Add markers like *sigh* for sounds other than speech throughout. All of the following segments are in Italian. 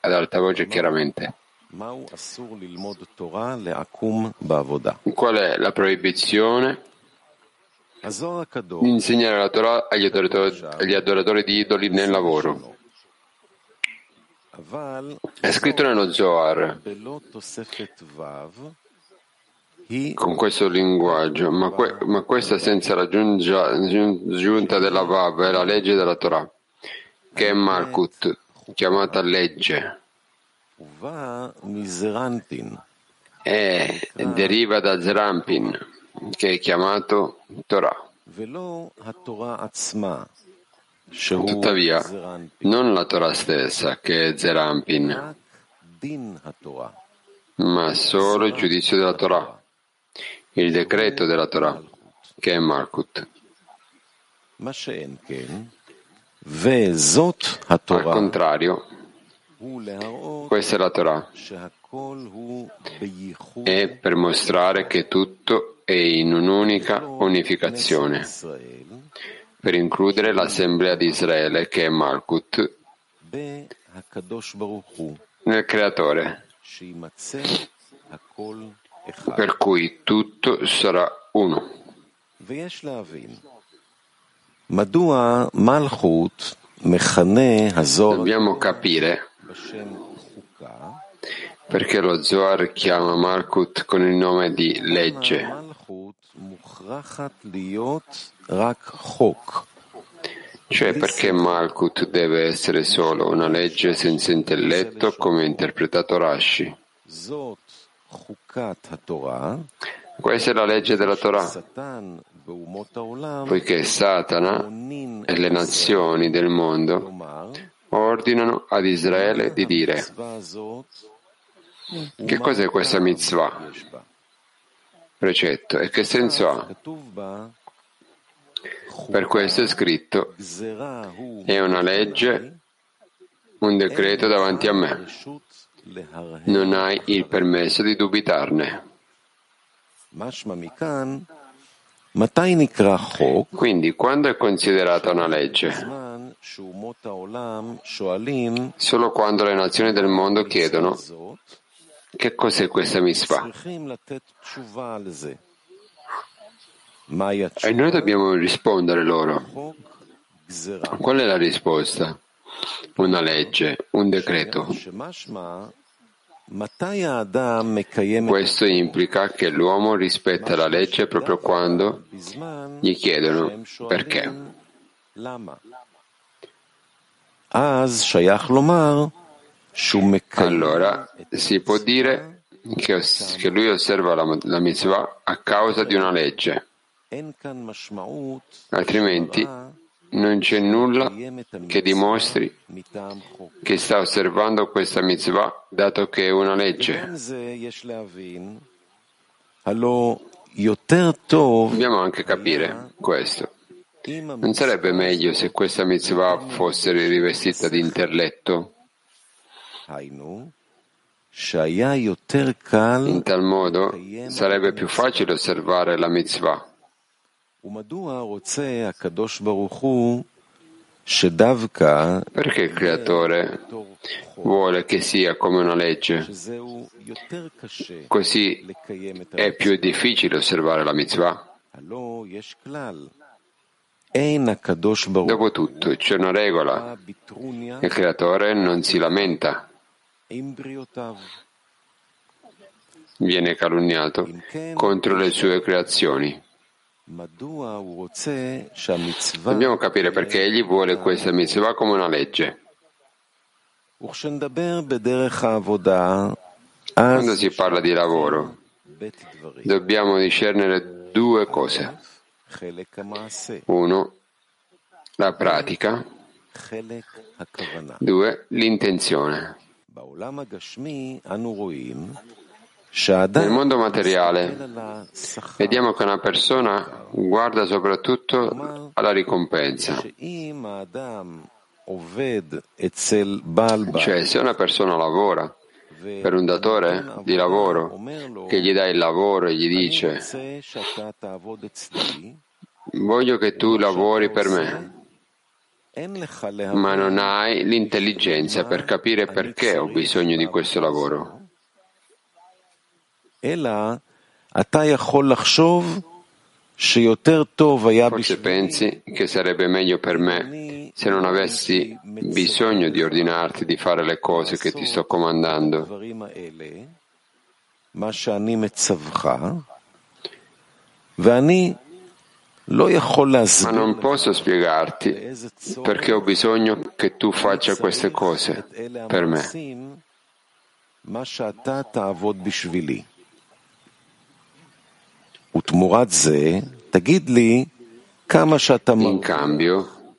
ad alta voce chiaramente. Qual è la proibizione? Di insegnare la Torah agli adoratori, agli adoratori di idoli nel lavoro? È scritto nello Zohar con questo linguaggio, ma, que, ma questa senza la giunta della Vav è la legge della Torah, che è Malkut, chiamata legge. E deriva da Zerampin, che è chiamato Torah. Tuttavia, non la Torah stessa, che è Zerampin, ma solo il giudizio della Torah, il decreto della Torah, che è Malkut. Al contrario, questa è la Torah. È per mostrare che tutto è in un'unica unificazione, per includere l'Assemblea di Israele che è Malkut nel Creatore, per cui tutto sarà uno. Dobbiamo capire perché lo Zohar chiama Malkut con il nome di legge. Cioè perché Malkut deve essere solo una legge senza intelletto come ha interpretato Rashi. Questa è la legge della Torah, poiché Satana e le nazioni del mondo ordinano ad Israele di dire che cos'è questa mitzvah? Precetto. E che senso ha? Per questo è scritto, è una legge, un decreto davanti a me. Non hai il permesso di dubitarne. Quindi, quando è considerata una legge? Solo quando le nazioni del mondo chiedono che cos'è questa mitzvah? E noi dobbiamo rispondere loro. Qual è la risposta? Una legge, un decreto. Questo implica che l'uomo rispetta la legge proprio quando gli chiedono perché. Allora si può dire che, che lui osserva la, la mitzvah a causa di una legge. Altrimenti non c'è nulla che dimostri che sta osservando questa mitzvah dato che è una legge. Dobbiamo anche capire questo. Non sarebbe meglio se questa mitzvah fosse rivestita di intelletto? In tal modo sarebbe più facile osservare la mitzvah. Perché il Creatore vuole che sia come una legge? Così è più difficile osservare la mitzvah. Dopotutto c'è una regola. Il Creatore non si lamenta. Viene calunniato contro le sue creazioni. Dobbiamo capire perché egli vuole questa mitzvah come una legge. Quando si parla di lavoro, dobbiamo discernere due cose. Uno, la pratica. Due, l'intenzione. Nel mondo materiale vediamo che una persona guarda soprattutto alla ricompensa. Cioè, se una persona lavora per un datore di lavoro che gli dà il lavoro e gli dice voglio che tu lavori per me ma non hai l'intelligenza per capire perché ho bisogno di questo lavoro. Forse pensi che sarebbe meglio per me se non avessi bisogno di ordinarti di fare le cose che ti sto comandando. Ma non posso spiegarti perché ho bisogno che tu faccia queste cose per me. In cambio,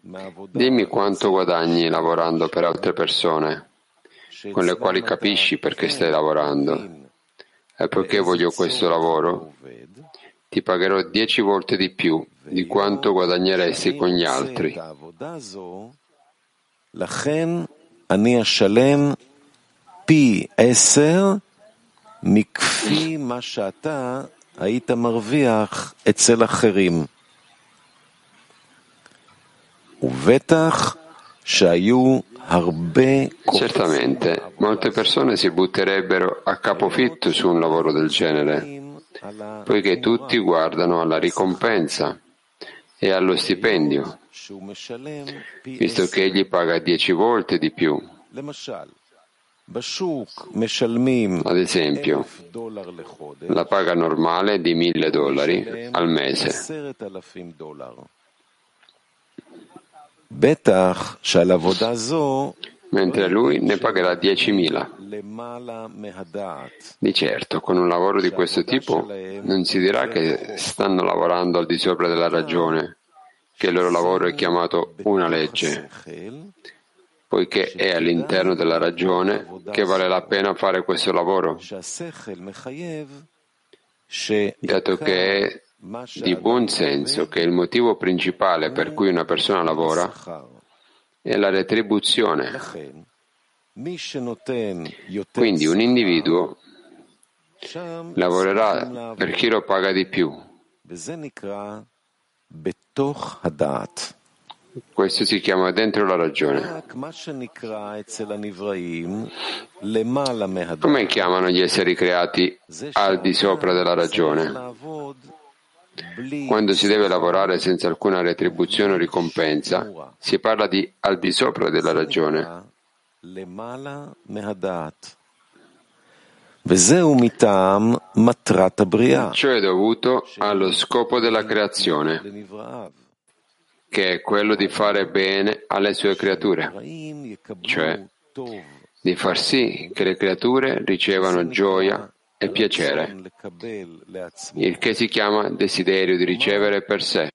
dimmi quanto guadagni lavorando per altre persone, con le quali capisci perché stai lavorando. E poiché voglio questo lavoro, ti pagherò dieci volte di più di quanto guadagneresti con gli altri. פי עשר מכפי מה שאתה היית מרוויח אצל אחרים. ובטח שהיו הרבה... Certamente, molte persone si butterebbero a capofitto su un lavoro del genere poiché tutti guardano alla ricompensa e allo stipendio, visto che egli paga dieci volte di più. Ad esempio, la paga normale è di 1000 dollari al mese. Mentre lui ne pagherà 10.000. Di certo, con un lavoro di questo tipo non si dirà che stanno lavorando al di sopra della ragione, che il loro lavoro è chiamato una legge poiché è all'interno della ragione che vale la pena fare questo lavoro, dato che è di buon senso che il motivo principale per cui una persona lavora è la retribuzione. Quindi un individuo lavorerà per chi lo paga di più. Questo si chiama dentro la ragione. Come chiamano gli esseri creati al di sopra della ragione? Quando si deve lavorare senza alcuna retribuzione o ricompensa, si parla di al di sopra della ragione. Ciò è dovuto allo scopo della creazione, che è quello di fare bene alle sue creature, cioè di far sì che le creature ricevano gioia e piacere, il che si chiama desiderio di ricevere per sé.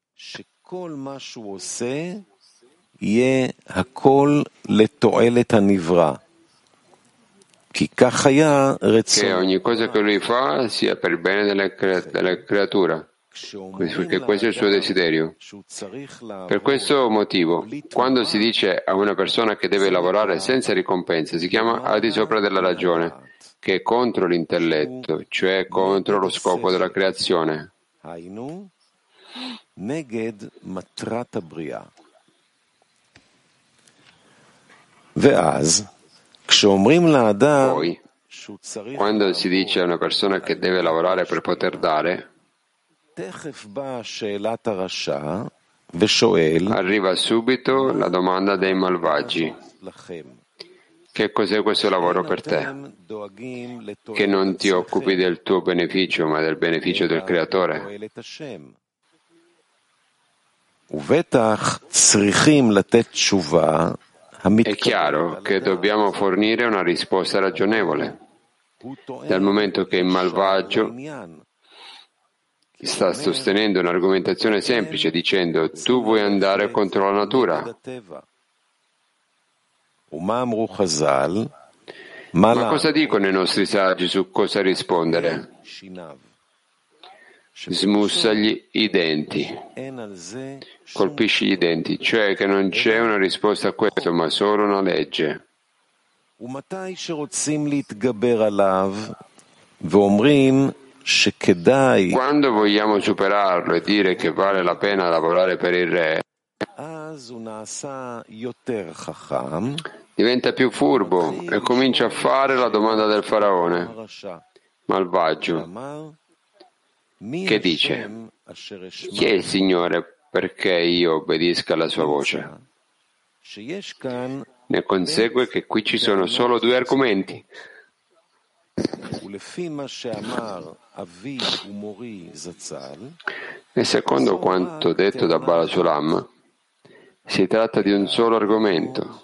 Che ogni cosa che lui fa sia per bene delle, cre- delle creature, perché questo è il suo desiderio. Per questo motivo, quando si dice a una persona che deve lavorare senza ricompensa, si chiama al di sopra della ragione che è contro l'intelletto, cioè contro lo scopo della creazione. Poi, quando si dice a una persona che deve lavorare per poter dare, arriva subito la domanda dei malvagi. Che cos'è questo lavoro per te? Che non ti occupi del tuo beneficio, ma del beneficio del Creatore. È chiaro che dobbiamo fornire una risposta ragionevole, dal momento che il malvagio sta sostenendo un'argomentazione semplice dicendo tu vuoi andare contro la natura. Ma cosa dicono i nostri saggi su cosa rispondere? Smussagli i denti, colpisci i denti, cioè che non c'è una risposta a questo, ma solo una legge. Quando vogliamo superarlo e dire che vale la pena lavorare per il re, diventa più furbo e comincia a fare la domanda del faraone, malvagio, che dice, chi è il Signore perché io obbedisca alla sua voce? Ne consegue che qui ci sono solo due argomenti. E secondo quanto detto da Balasulam, si tratta di un solo argomento,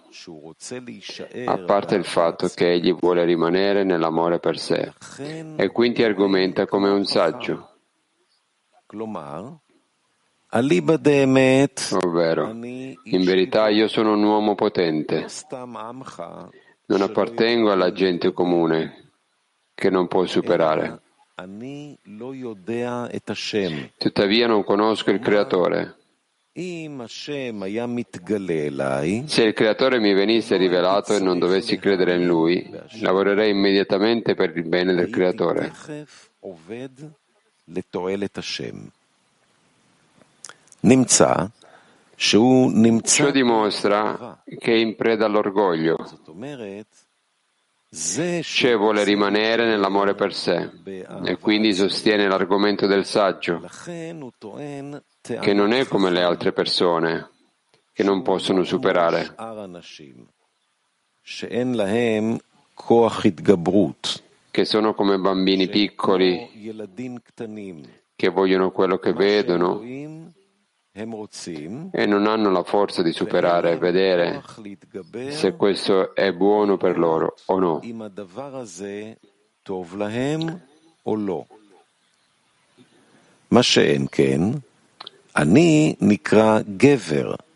a parte il fatto che egli vuole rimanere nell'amore per sé, e quindi argomenta come un saggio. Ovvero, in verità io sono un uomo potente, non appartengo alla gente comune che non può superare. Tuttavia non conosco il Creatore. Se il Creatore mi venisse rivelato e non dovessi credere in Lui, lavorerei immediatamente per il bene del Creatore. Ciò dimostra che è in preda all'orgoglio, cioè vuole rimanere nell'amore per sé e quindi sostiene l'argomento del saggio, che non è come le altre persone, che non possono superare. Che sono come bambini piccoli che vogliono quello che vedono e non hanno la forza di superare e vedere se questo è buono per loro o no.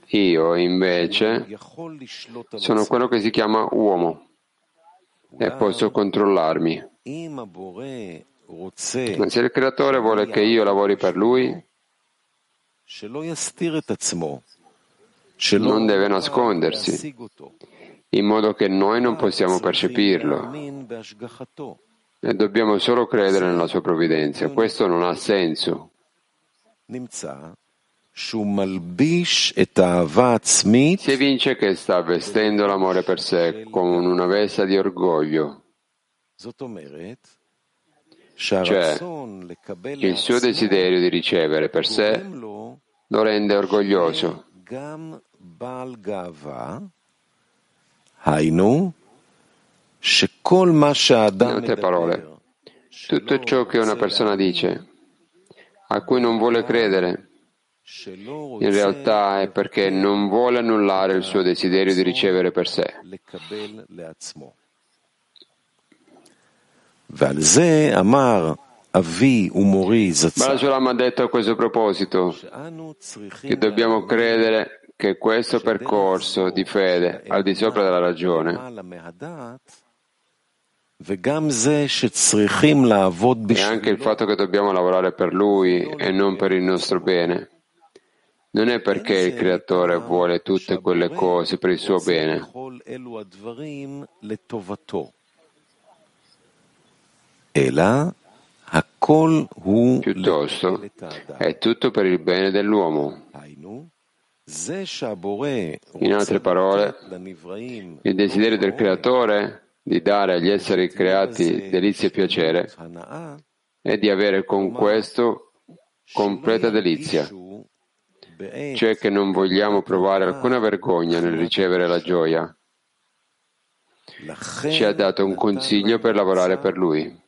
Io invece sono quello che si chiama uomo e posso controllarmi. Ma se il creatore vuole che io lavori per lui, non deve nascondersi, in modo che noi non possiamo percepirlo. E dobbiamo solo credere nella sua provvidenza. Questo non ha senso. Si evince che sta vestendo l'amore per sé con una vesta di orgoglio. Cioè, il suo desiderio di ricevere per sé lo rende orgoglioso. In altre parole, tutto ciò che una persona dice, a cui non vuole credere, in realtà è perché non vuole annullare il suo desiderio di ricevere per sé. ועל זה אמר Balasulam ha detto a questo proposito che dobbiamo credere che questo percorso di fede al di sopra della ragione e anche il fatto che dobbiamo lavorare per Lui e non per il nostro bene. Non è perché il Creatore vuole tutte quelle cose per il suo bene. Ela Piuttosto è tutto per il bene dell'uomo. In altre parole, il desiderio del creatore di dare agli esseri creati delizia e piacere è di avere con questo completa delizia, cioè che non vogliamo provare alcuna vergogna nel ricevere la gioia. Ci ha dato un consiglio per lavorare per lui.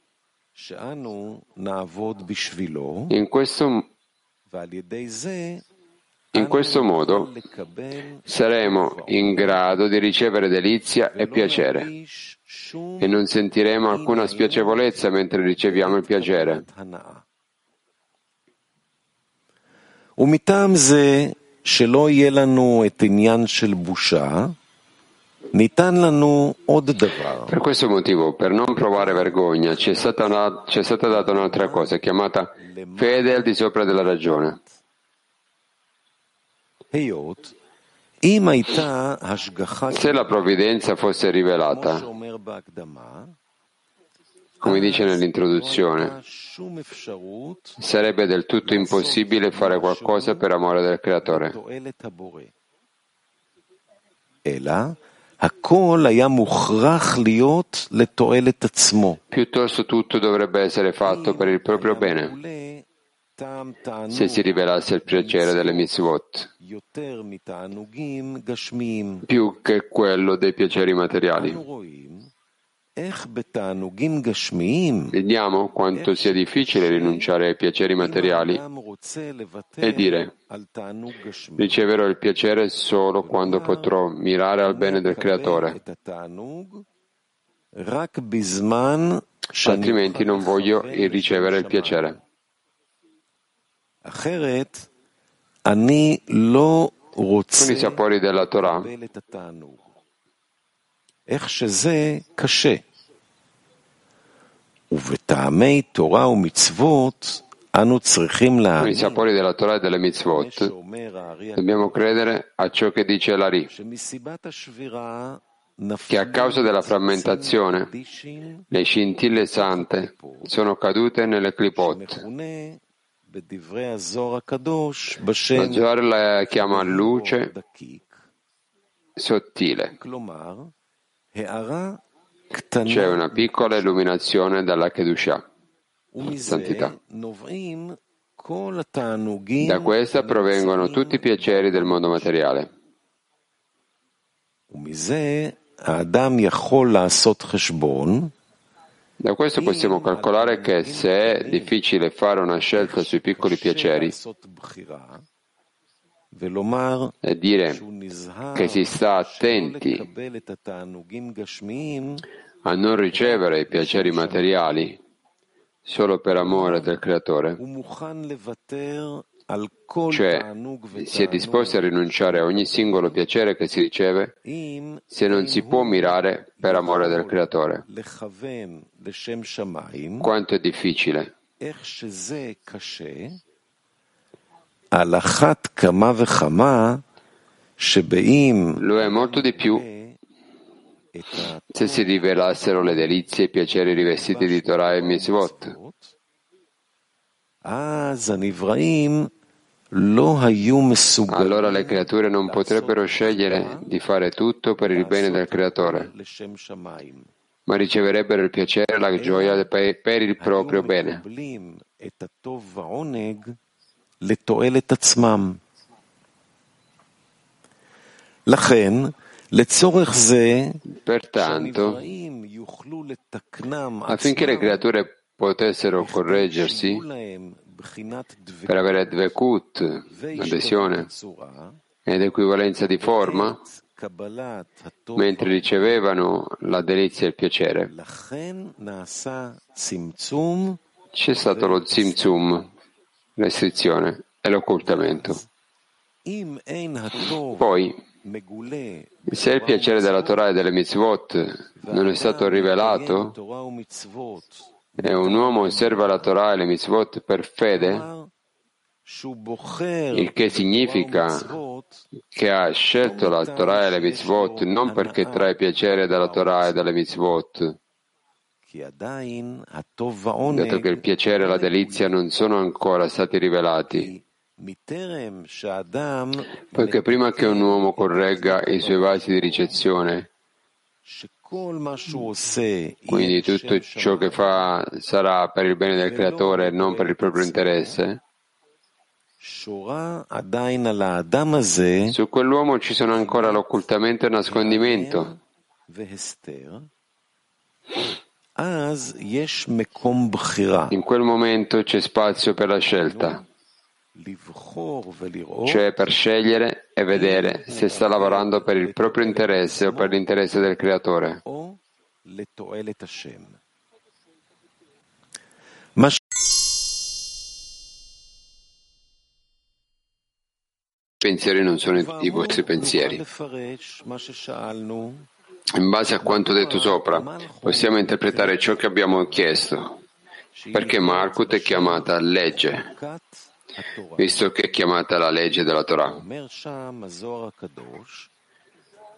In questo, in questo modo saremo in grado di ricevere delizia e piacere e non sentiremo alcuna spiacevolezza mentre riceviamo il piacere. ומטעם זה שלא יהיה לנו את עניין של בושה, per questo motivo, per non provare vergogna, ci è stata, una, ci è stata data un'altra cosa, chiamata fede al di sopra della ragione. Se la provvidenza fosse rivelata, come dice nell'introduzione, sarebbe del tutto impossibile fare qualcosa per amore del Creatore. Piuttosto tutto dovrebbe essere fatto per il proprio bene. Se si rivelasse il piacere delle mitzvot più che quello dei piaceri materiali. Vediamo quanto sia difficile rinunciare ai piaceri materiali e dire riceverò il piacere solo quando potrò mirare al bene del Creatore. Altrimenti non voglio ricevere il piacere. Con i sapori della Torah con i sapori della Torah e delle mitzvot. Dobbiamo credere a ciò che dice l'Ari, che a causa della frammentazione le scintille sante sono cadute nelle clipot. Lo Zohar la chiama luce sottile. C'è una piccola illuminazione dalla Kedusha, santità. Da questa provengono tutti i piaceri del mondo materiale. Da questo possiamo calcolare che se è difficile fare una scelta sui piccoli piaceri, e dire che si sta attenti a non ricevere i piaceri materiali solo per amore del Creatore, cioè si è disposti a rinunciare a ogni singolo piacere che si riceve se non si può mirare per amore del Creatore. Quanto è difficile. Lo è molto di più se si rivelassero le delizie e i piaceri rivestiti di Torah e Mitzvot. Allora le creature non potrebbero scegliere di fare tutto per il bene del Creatore, ma riceverebbero il piacere e la gioia per il proprio bene. לתועלת עצמם. לכן, לצורך זה, Pertanto, affinché le creature potessero correggersi per avere dvekut, adesione ed equivalenza di forma, mentre ricevevano la delizia e il piacere, c'è stato lo zimzum, restrizione e l'occultamento. Poi, se il piacere della Torah e delle mitzvot non è stato rivelato e un uomo osserva la Torah e le mitzvot per fede, il che significa che ha scelto la Torah e le mitzvot non perché trae piacere dalla Torah e dalle mitzvot, dato che il piacere e la delizia non sono ancora stati rivelati. Poiché prima che un uomo corregga i suoi vasi di ricezione, quindi tutto ciò che fa sarà per il bene del creatore e non per il proprio interesse, su quell'uomo ci sono ancora l'occultamento e il nascondimento. In quel momento c'è spazio per la scelta, cioè per scegliere e vedere se sta lavorando per il proprio interesse o per l'interesse del Creatore. I pensieri non sono i vostri pensieri. In base a quanto detto sopra, possiamo interpretare ciò che abbiamo chiesto, perché Markut è chiamata legge, visto che è chiamata la legge della Torah.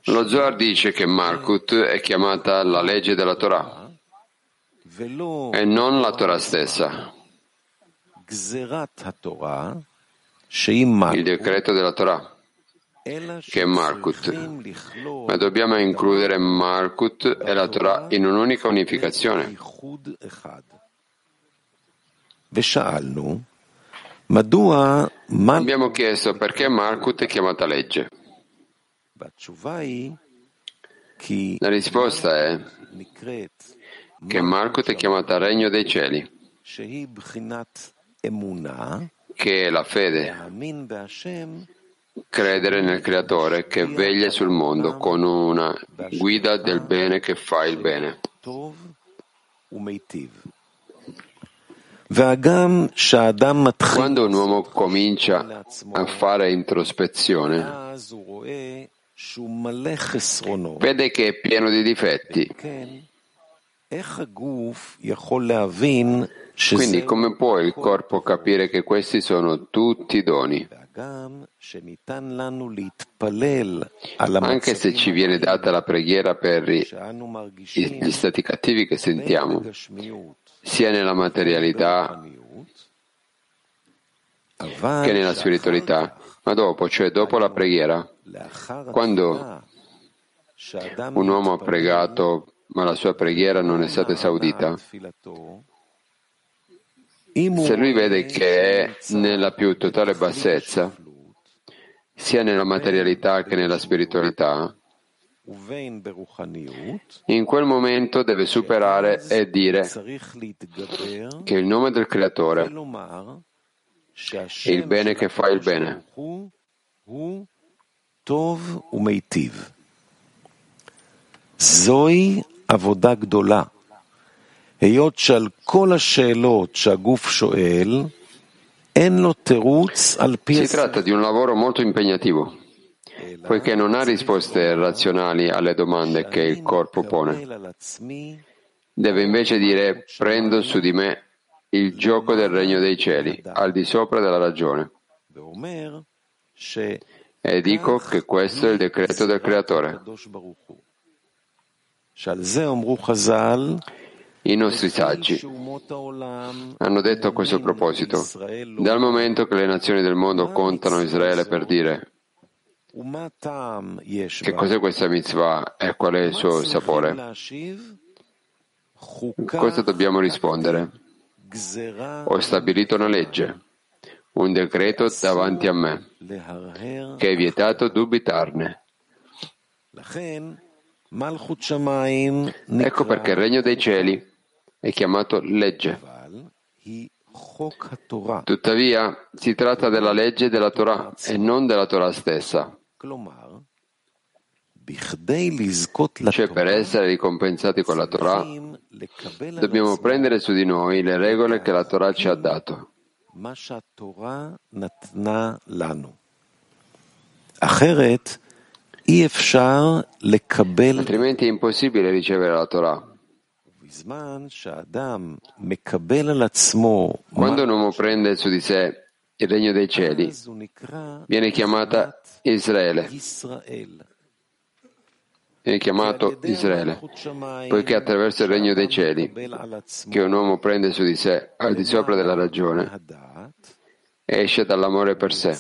Lo Zohar dice che Markut è chiamata la legge della Torah e non la Torah stessa. Il decreto della Torah che è Malkut, ma dobbiamo includere Malkut e la Torah in un'unica unificazione. Abbiamo chiesto perché Malkut è chiamata legge. La risposta è che Malkut è chiamata regno dei cieli, che è la fede, credere nel Creatore che veglia sul mondo con una guida del bene che fa il bene. Quando un uomo comincia a fare introspezione, vede che è pieno di difetti. Quindi come può il corpo capire che questi sono tutti doni? Anche se ci viene data la preghiera per gli stati cattivi che sentiamo, sia nella materialità che nella spiritualità, ma dopo, cioè dopo la preghiera, quando un uomo ha pregato ma la sua preghiera non è stata esaudita, se lui vede che è nella più totale bassezza, sia nella materialità che nella spiritualità, in quel momento deve superare e dire che il nome del Creatore è il bene che fa il bene. Zoi avodah gdolah היות שעל כל השאלות שהגוף שואל, אין לו תירוץ על פי... Si tratta di un lavoro molto impegnativo, poiché non ha risposte razionali alle domande che il corpo pone. Deve invece dire prendo su di me il gioco del regno dei cieli, al di sopra della ragione. E dico che questo è il decreto del Creatore. I nostri saggi hanno detto a questo proposito, dal momento che le nazioni del mondo contano Israele per dire che cos'è questa mitzvah e qual è il suo sapore, cosa dobbiamo rispondere? Ho stabilito una legge, un decreto davanti a me, che è vietato dubitarne. Ecco perché il regno dei cieli è chiamato legge. Tuttavia si tratta della legge della Torah e non della Torah stessa. Cioè per essere ricompensati con la Torah dobbiamo prendere su di noi le regole che la Torah ci ha dato. Altrimenti è impossibile ricevere la Torah. Quando un uomo prende su di sé il regno dei cieli, viene chiamata Israele. Viene chiamato Israele, poiché attraverso il regno dei cieli, che un uomo prende su di sé al di sopra della ragione, esce dall'amore per sé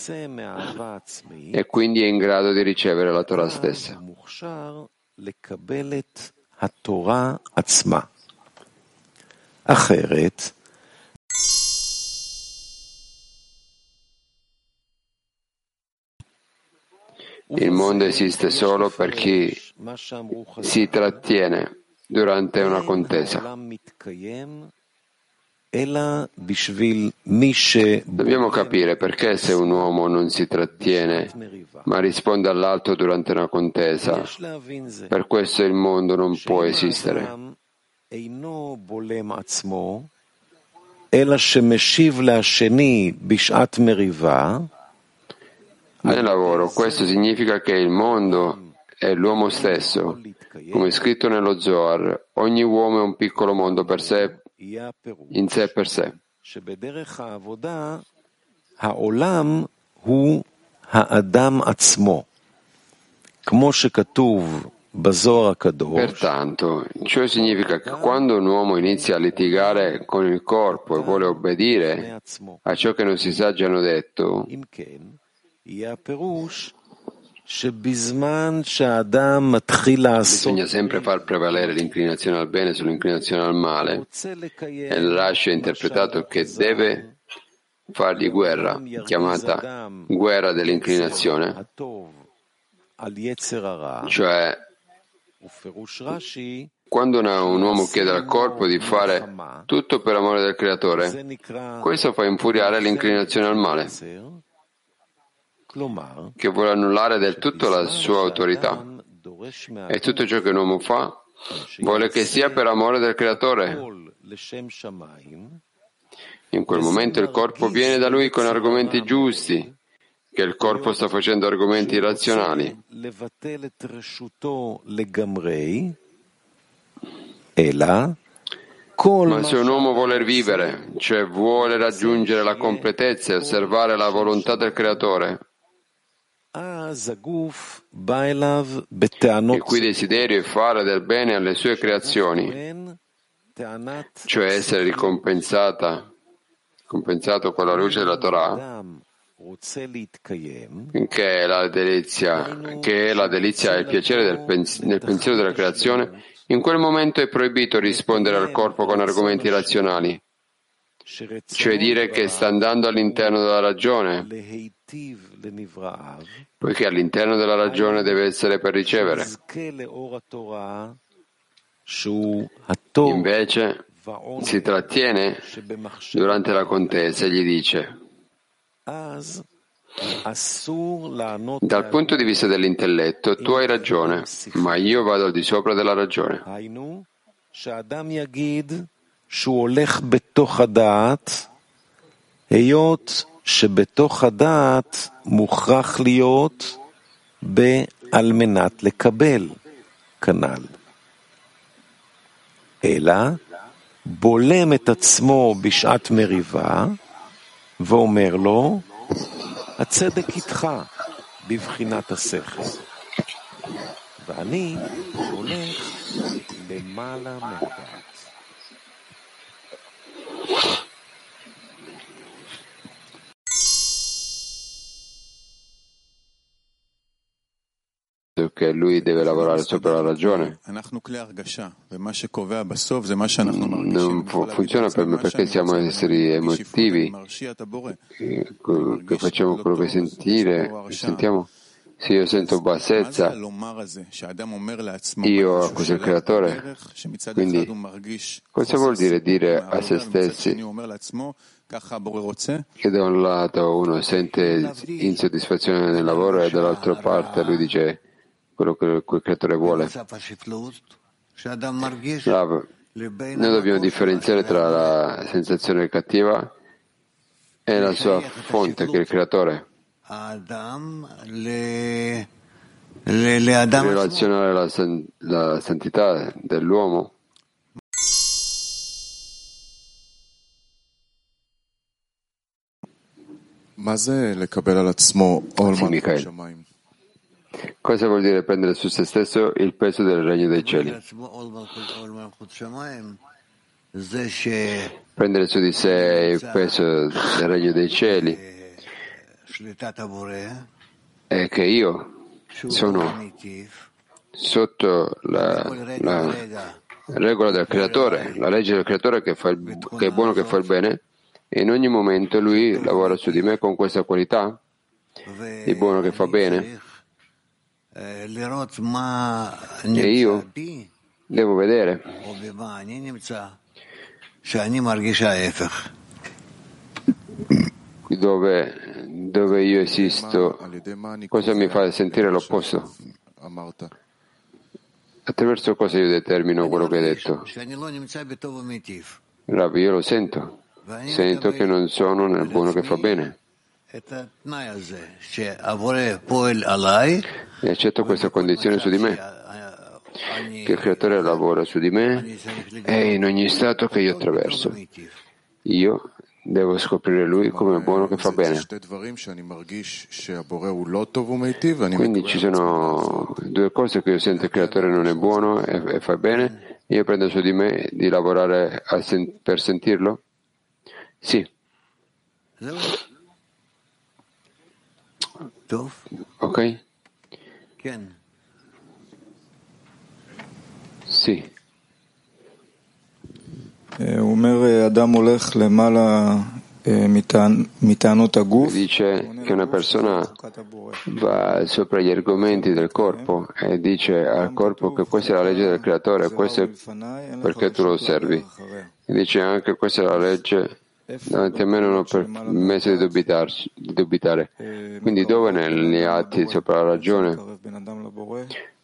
e quindi è in grado di ricevere la Torah stessa. אחרת, Il mondo esiste solo per chi si trattiene durante una contesa. Dobbiamo capire perché se un uomo non si trattiene ma risponde all'altro durante una contesa, per questo il mondo non può esistere. Nel lavoro questo significa che il mondo è l'uomo stesso, come scritto nello Zohar, ogni uomo è un piccolo mondo per sé, in sé per sé. Pertanto, ciò significa che quando un uomo inizia a litigare con il corpo e vuole obbedire a ciò che i nostri saggi hanno detto, Bisogna sempre far prevalere l'inclinazione al bene sull'inclinazione al male. E Rashi ha interpretato che deve fargli guerra, chiamata guerra dell'inclinazione, cioè quando un uomo chiede al corpo di fare tutto per amore del creatore, questo fa infuriare l'inclinazione al male che vuole annullare del tutto la sua autorità. E tutto ciò che un uomo fa vuole che sia per amore del Creatore. In quel momento il corpo viene da lui con argomenti giusti, che il corpo sta facendo argomenti razionali. Ma se un uomo vuole vivere, cioè vuole raggiungere la completezza e osservare la volontà del Creatore, il cui desiderio è fare del bene alle sue creazioni, cioè essere ricompensata, compensato con la luce della Torah, che è la delizia, che è la delizia e il piacere del pens- nel pensiero della creazione, in quel momento è proibito rispondere al corpo con argomenti razionali, cioè dire che sta andando all'interno della ragione, poiché all'interno della ragione deve essere per ricevere. Invece si trattiene durante la contesa e gli dice dal punto di vista dell'intelletto tu hai ragione, ma io vado al di sopra della ragione. שבתוך הדעת מוכרח להיות על מנת לקבל כנ"ל, אלא בולם את עצמו בשעת מריבה ואומר לו, הצדק איתך בבחינת השכל, ואני הולך למעלה מהדעת. Che lui deve lavorare sopra la ragione. Non funziona per me perché siamo esseri emotivi, che facciamo quello che sentire, sentiamo. Se io sento bassezza, io accuso il creatore. Quindi, cosa vuol dire dire a se stessi? che da un lato uno sente insoddisfazione nel lavoro e dall'altra parte lui dice quello che il creatore vuole. Rav, noi dobbiamo differenziare tra la sensazione cattiva e la sua fonte, che è il creatore. Relazionare la, la santità dell'uomo Michael. Cosa vuol dire prendere su se stesso il peso del regno dei cieli? Prendere su di sé il peso del regno dei cieli. È che io sono sotto la, la regola del creatore, la legge del creatore che, il, che è buono che fa il bene. E in ogni momento lui lavora su di me con questa qualità di buono che fa bene e io devo vedere dove, dove io esisto, cosa mi fa sentire l'opposto? Attraverso cosa io determino quello che hai detto? Rav, io lo sento. Sento che non sono nel buono che fa bene. E accetto questa condizione su di me, che il creatore lavora su di me e in ogni stato che io attraverso. Io devo scoprire lui come buono che fa bene. Quindi ci sono due cose che io sento che il creatore non è buono e, e fa bene, io prendo su di me di lavorare sen- per sentirlo? Sì. Ok? Sì. Dice che una persona va sopra gli argomenti del corpo e dice al corpo che questa è la legge del creatore, questo è perché tu lo osservi. E dice anche questa è la legge davanti a me non ho permesso di, di dubitare. Quindi dove negli atti sopra la ragione?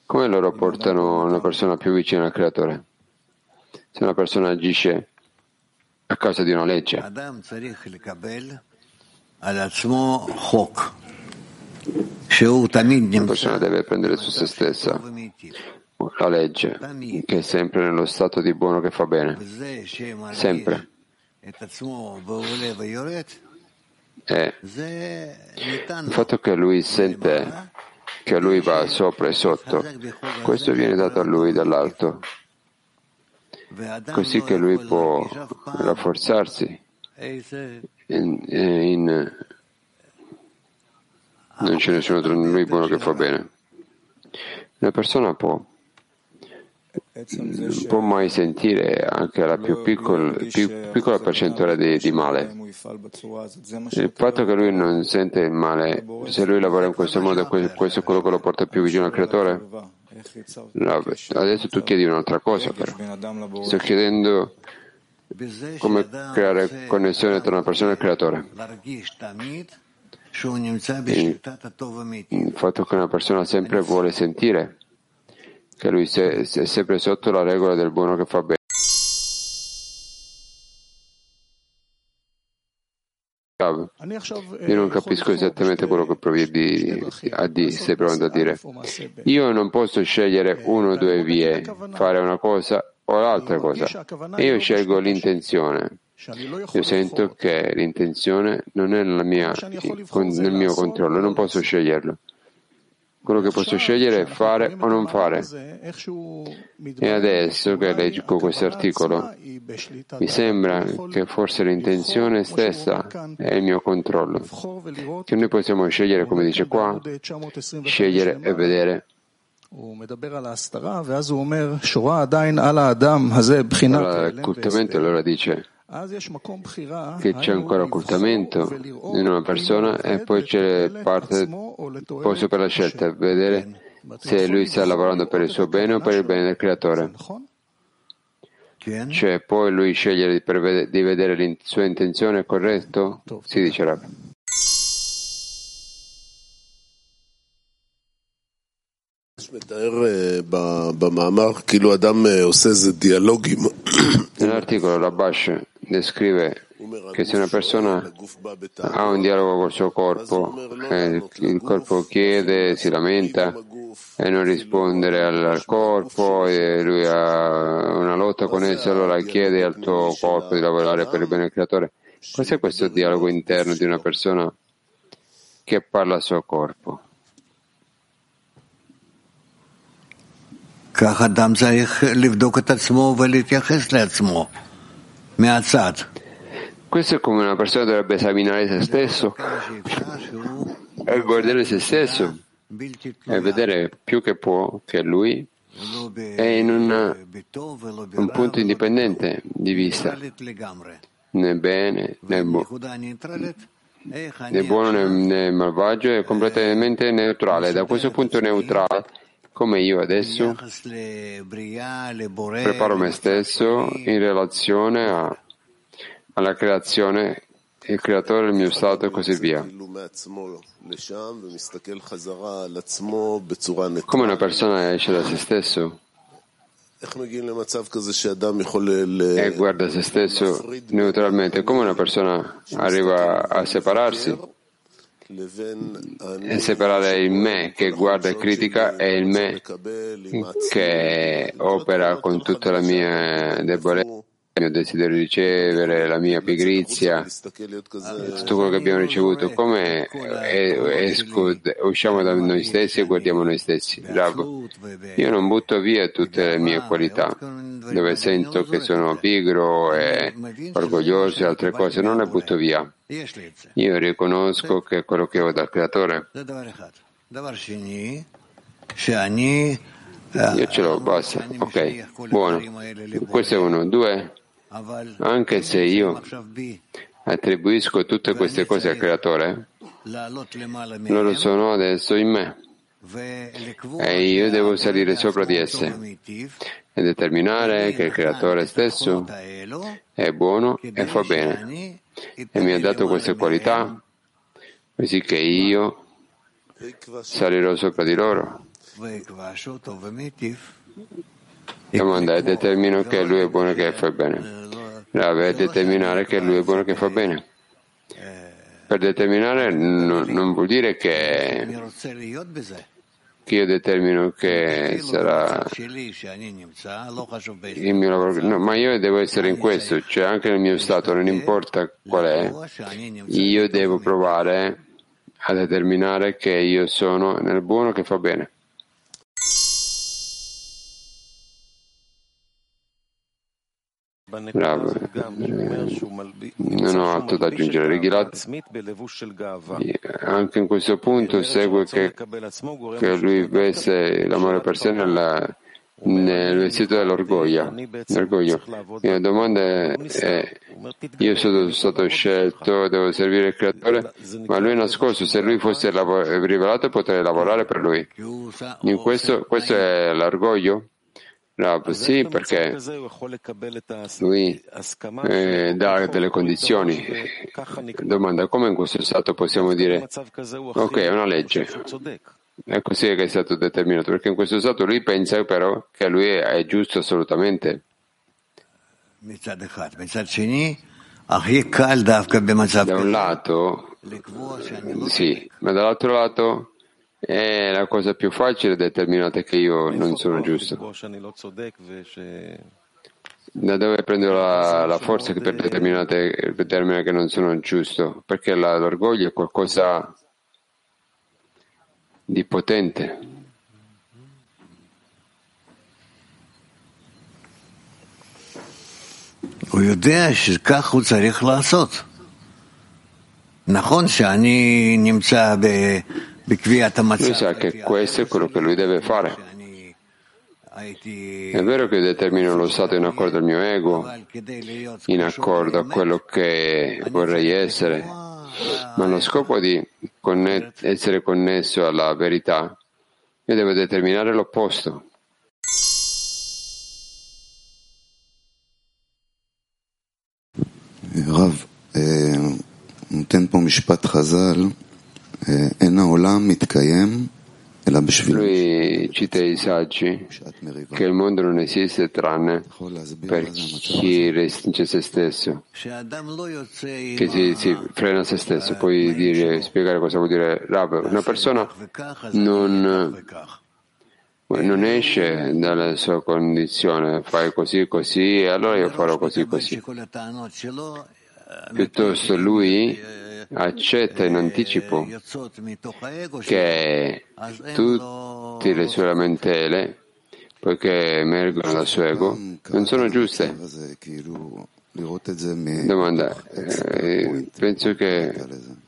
Come loro portano una persona più vicina al creatore? Se una persona agisce a causa di una legge. La persona deve prendere su se stessa la legge, che è sempre nello stato di buono che fa bene. Sempre. E il fatto che lui sente che lui va sopra e sotto, questo viene dato a lui dall'alto. così che lui può rafforzarsi. in, in, non c'è nessuno tra lui buono che fa bene. Una persona può può mai sentire anche la più, piccol, più piccola percentuale di, di, male. Il fatto che lui non sente il male, se lui lavora in questo modo, questo è quello che lo porta più vicino al creatore? No, adesso tu chiedi un'altra cosa però. Sto chiedendo come creare connessione tra una persona e il creatore. Il fatto che una persona sempre vuole sentire che lui è sempre sotto la regola del buono che fa bene. Io non capisco esattamente quello che provi a di, stai provando a dire. Io non posso scegliere una o due vie, fare una cosa o l'altra cosa. Io scelgo l'intenzione. Io sento che l'intenzione non è nel mio controllo, non posso sceglierlo. Quello che posso scegliere è fare o non fare. E adesso che leggo questo articolo, mi sembra che forse l'intenzione stessa è il mio controllo. Che noi possiamo scegliere, come dice qua, scegliere e vedere. Allora, cultamente allora dice che c'è ancora occultamento in una persona e poi c'è parte posto per la scelta, vedere se lui sta lavorando per il suo bene o per il bene del creatore. Cioè, poi lui scegliere di, di vedere la sua intenzione, corretto? Si dice Rabbi. *coughs* Nell'articolo Rabash descrive che se una persona ha un dialogo col suo corpo, eh, il corpo chiede, si lamenta e non rispondere al, corpo e lui ha una lotta con esso, allora chiede al tuo corpo di lavorare per il bene del creatore. Cos'è questo dialogo interno di una persona che parla al suo corpo? כך אדם צריך לבדוק את עצמו ולהתייחס לעצמו. Questo è come una persona dovrebbe esaminare se stesso e guardare se stesso e vedere più che può che lui è in una, un punto indipendente di vista, né bene né, bu- né buono né, né malvagio, è completamente neutrale. Da questo punto neutrale come io adesso. Preparo me stesso in relazione a, alla creazione, il creatore, il mio stato e così via. Come una persona esce da se stesso? E guarda se stesso neutralmente, come una persona arriva a separarsi separare il me che guarda e critica e il me che opera con tutta la mia debolezza, il mio desiderio di ricevere, la mia pigrizia, tutto quello che abbiamo ricevuto, come usciamo da noi stessi e guardiamo noi stessi. Rav, io non butto via tutte le mie qualità, dove sento che sono pigro e orgoglioso e altre cose, non le butto via io riconosco che quello che ho dal creatore. Io ce l'ho, basta. Ok, buono. Questo è uno. Due, anche se io attribuisco tutte queste cose al creatore, loro sono adesso in me e io devo salire sopra di esse e determinare che il creatore stesso è buono e fa bene e mi ha dato queste qualità così che io salirò sopra di loro. Domanda determino che lui è buono e che fa bene. È determinare che lui è buono che fa bene. Per determinare non, non vuol dire che, che, io determino che sarà il mio lavoro, no, ma io devo essere in questo, cioè anche nel mio stato, non importa qual è, io devo provare a determinare che io sono nel buono che fa bene. Bravo. Non ho altro da aggiungere. Rigilat anche in questo punto segue che, che lui veste l'amore per sé nella, nel vestito dell'orgoglio. L'orgoglio. La domanda è, io sono stato scelto, devo servire il creatore, ma lui è nascosto, se lui fosse rivelato potrei lavorare per lui. In questo, questo è l'orgoglio? Rav, sì, perché lui eh, dà delle condizioni. Domanda, come in questo stato possiamo dire, ok, è una legge. È così che è stato determinato, perché in questo stato lui pensa però che lui è giusto assolutamente. Da un lato, sì, ma dall'altro lato è la cosa più facile determinata che io non sono giusto. Da dove prendo la, la forza per determinare, determinare che non sono giusto? Perché la, l'orgoglio è qualcosa di potente. הוא יודע שכך הוא צריך לעשות. נכון שאני נמצא lui sa che questo è quello che lui deve fare. È vero che determino lo stato in accordo al mio ego, in accordo a quello che vorrei essere, ma lo scopo di connet- essere connesso alla verità, io devo determinare l'opposto. Rav, eh, נותן פה משפט חז"ל lui cita i saggi che il mondo non esiste tranne per chi restringe se stesso, che si, si frena se stesso. Puoi dire, spiegare cosa vuol dire Rav? Una persona non, non esce dalla sua condizione, fai così così e allora io farò così così. Piuttosto lui accetta in anticipo che tutte le sue lamentele, poiché emergono dal suo ego, non sono giuste. Domanda, eh, penso che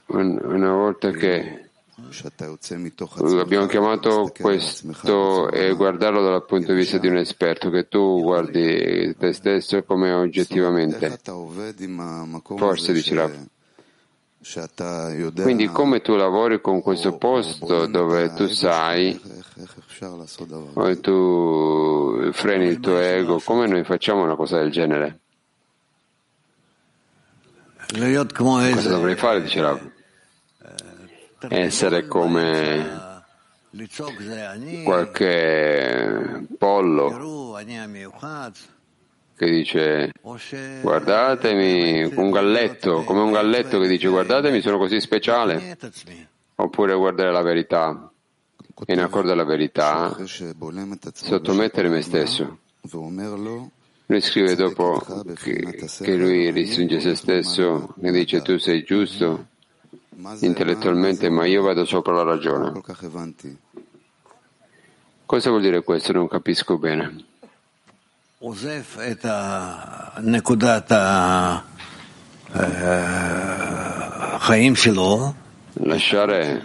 una volta che abbiamo chiamato questo e guardarlo dal punto di vista di un esperto, che tu guardi te stesso come oggettivamente. Forse dice Rav. Quindi come tu lavori con questo posto dove tu sai, dove tu freni il tuo ego, come noi facciamo una cosa del genere? Cosa dovrei fare, dice Rav? Essere come qualche pollo che dice guardatemi, un galletto, come un galletto che dice guardatemi, sono così speciale, oppure guardare la verità, in accordo alla verità, sottomettere me stesso. Lui scrive dopo che, che lui restringe se stesso e dice tu sei giusto intellettualmente, ma io vado sopra la ragione. Cosa vuol dire questo? Non capisco bene. Lasciare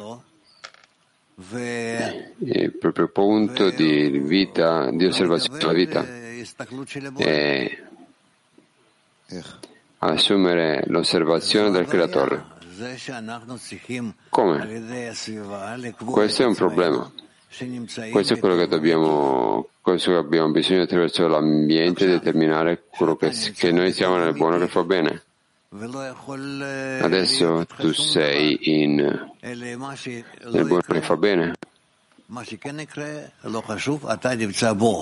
il proprio punto di vita, di osservazione della vita e assumere l'osservazione del creatore. Come? Questo è un problema. Questo è quello che dobbiamo, questo che abbiamo bisogno attraverso l'ambiente determinare quello che, che noi siamo nel buono che fa bene. Adesso tu sei in, nel buono che fa bene.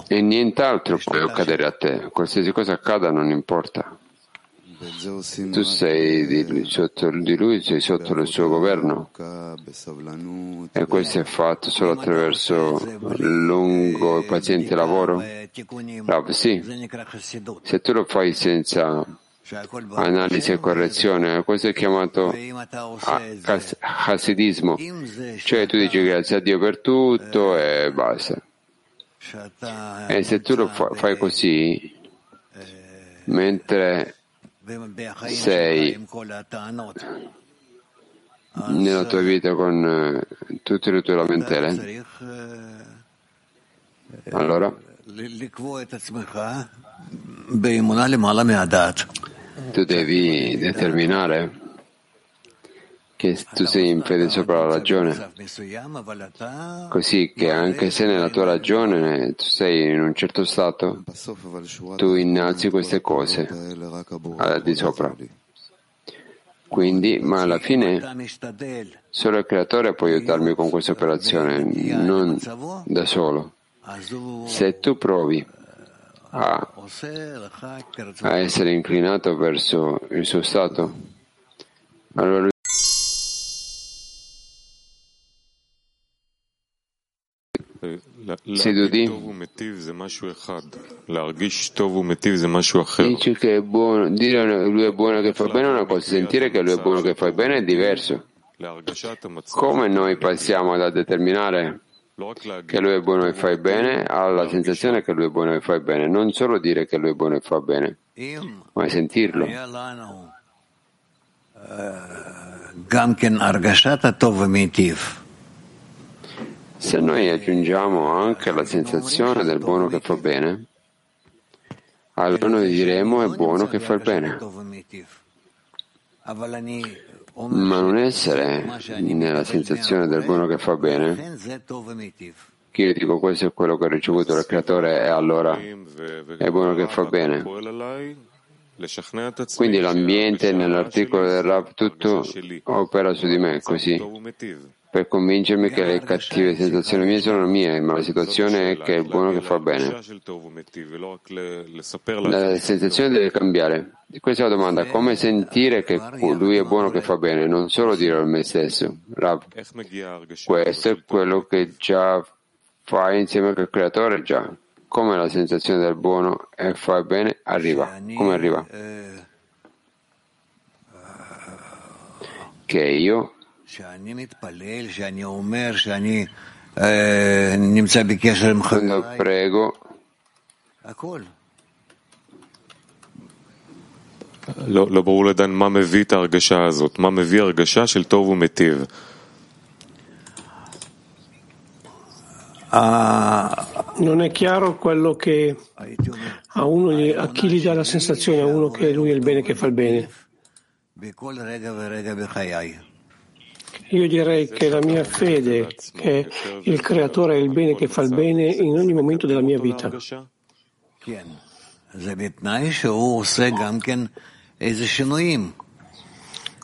E nient'altro può accadere a te. Qualsiasi cosa accada non importa. Tu sei di, sotto di lui, sei sotto il suo governo e questo è fatto solo attraverso lungo e paziente lavoro? Bravo, sì. Se tu lo fai senza analisi e correzione, questo è chiamato hasidismo, cioè tu dici grazie a Dio per tutto e basta. E se tu lo fai così, mentre sei nella tua vita con eh, tutte le tue lamentele, allora? Tu devi determinare che tu sei in fede sopra la ragione, così che anche se nella tua ragione tu sei in un certo stato, tu innalzi queste cose al di sopra. Quindi, ma alla fine solo il creatore può aiutarmi con questa operazione, non da solo. Se tu provi a, a essere inclinato verso il suo stato, allora lui Sidudi dice che è buono, dire lui è buono che fa bene è una cosa, sentire che lui è buono che fa bene è diverso. Come noi passiamo da determinare che lui è buono e fai bene alla sensazione che lui è buono e fai bene, non solo dire che lui è buono e fa bene, ma sentirlo. Se noi aggiungiamo anche la sensazione del buono che fa bene, allora noi diremo è buono che fa il bene. Ma non essere nella sensazione del buono che fa bene, che io dico questo è quello che ho ricevuto dal creatore e allora è buono che fa bene. Quindi l'ambiente nell'articolo del Rav tutto opera su di me così per convincermi che le cattive sensazioni mie sono mie, ma la situazione è che è il buono che fa bene. La sensazione deve cambiare. Questa è la domanda, come sentire che lui è buono che fa bene, non solo dire a me stesso. Rav, questo è quello che già fai insieme al creatore già. Come la sensazione del buono e fa bene arriva. Come arriva? Che io quando prego לא, לא ברור לדן מה מביא את ההרגשה הזאת, מה מביא הרגשה של טוב ומיטיב. Non è chiaro quello che a uno gli, a chi gli dà la sensazione a uno che lui è il bene che fa il bene. Io direi che la mia fede, che il creatore è il bene che fa il bene in ogni momento della mia vita.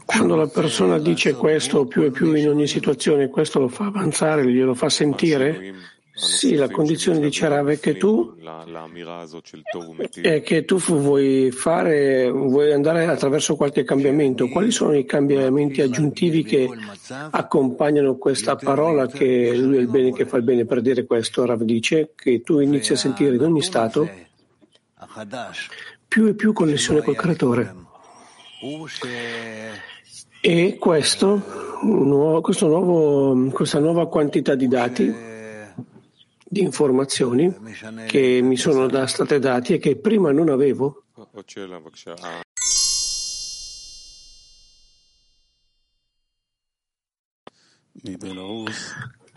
Quando la persona dice questo più e più in ogni situazione, questo lo fa avanzare, glielo fa sentire, sì, la condizione di Charav è che tu, è che tu vuoi fare, vuoi andare attraverso qualche cambiamento. Quali sono i cambiamenti aggiuntivi che accompagnano questa parola che lui è il bene che fa il bene? Per dire questo, Rav dice che tu inizi a sentire in ogni stato più e più connessione col creatore. E. Questo, questo nuovo, questa nuova quantità di dati di informazioni che mi sono state date e che prima non avevo.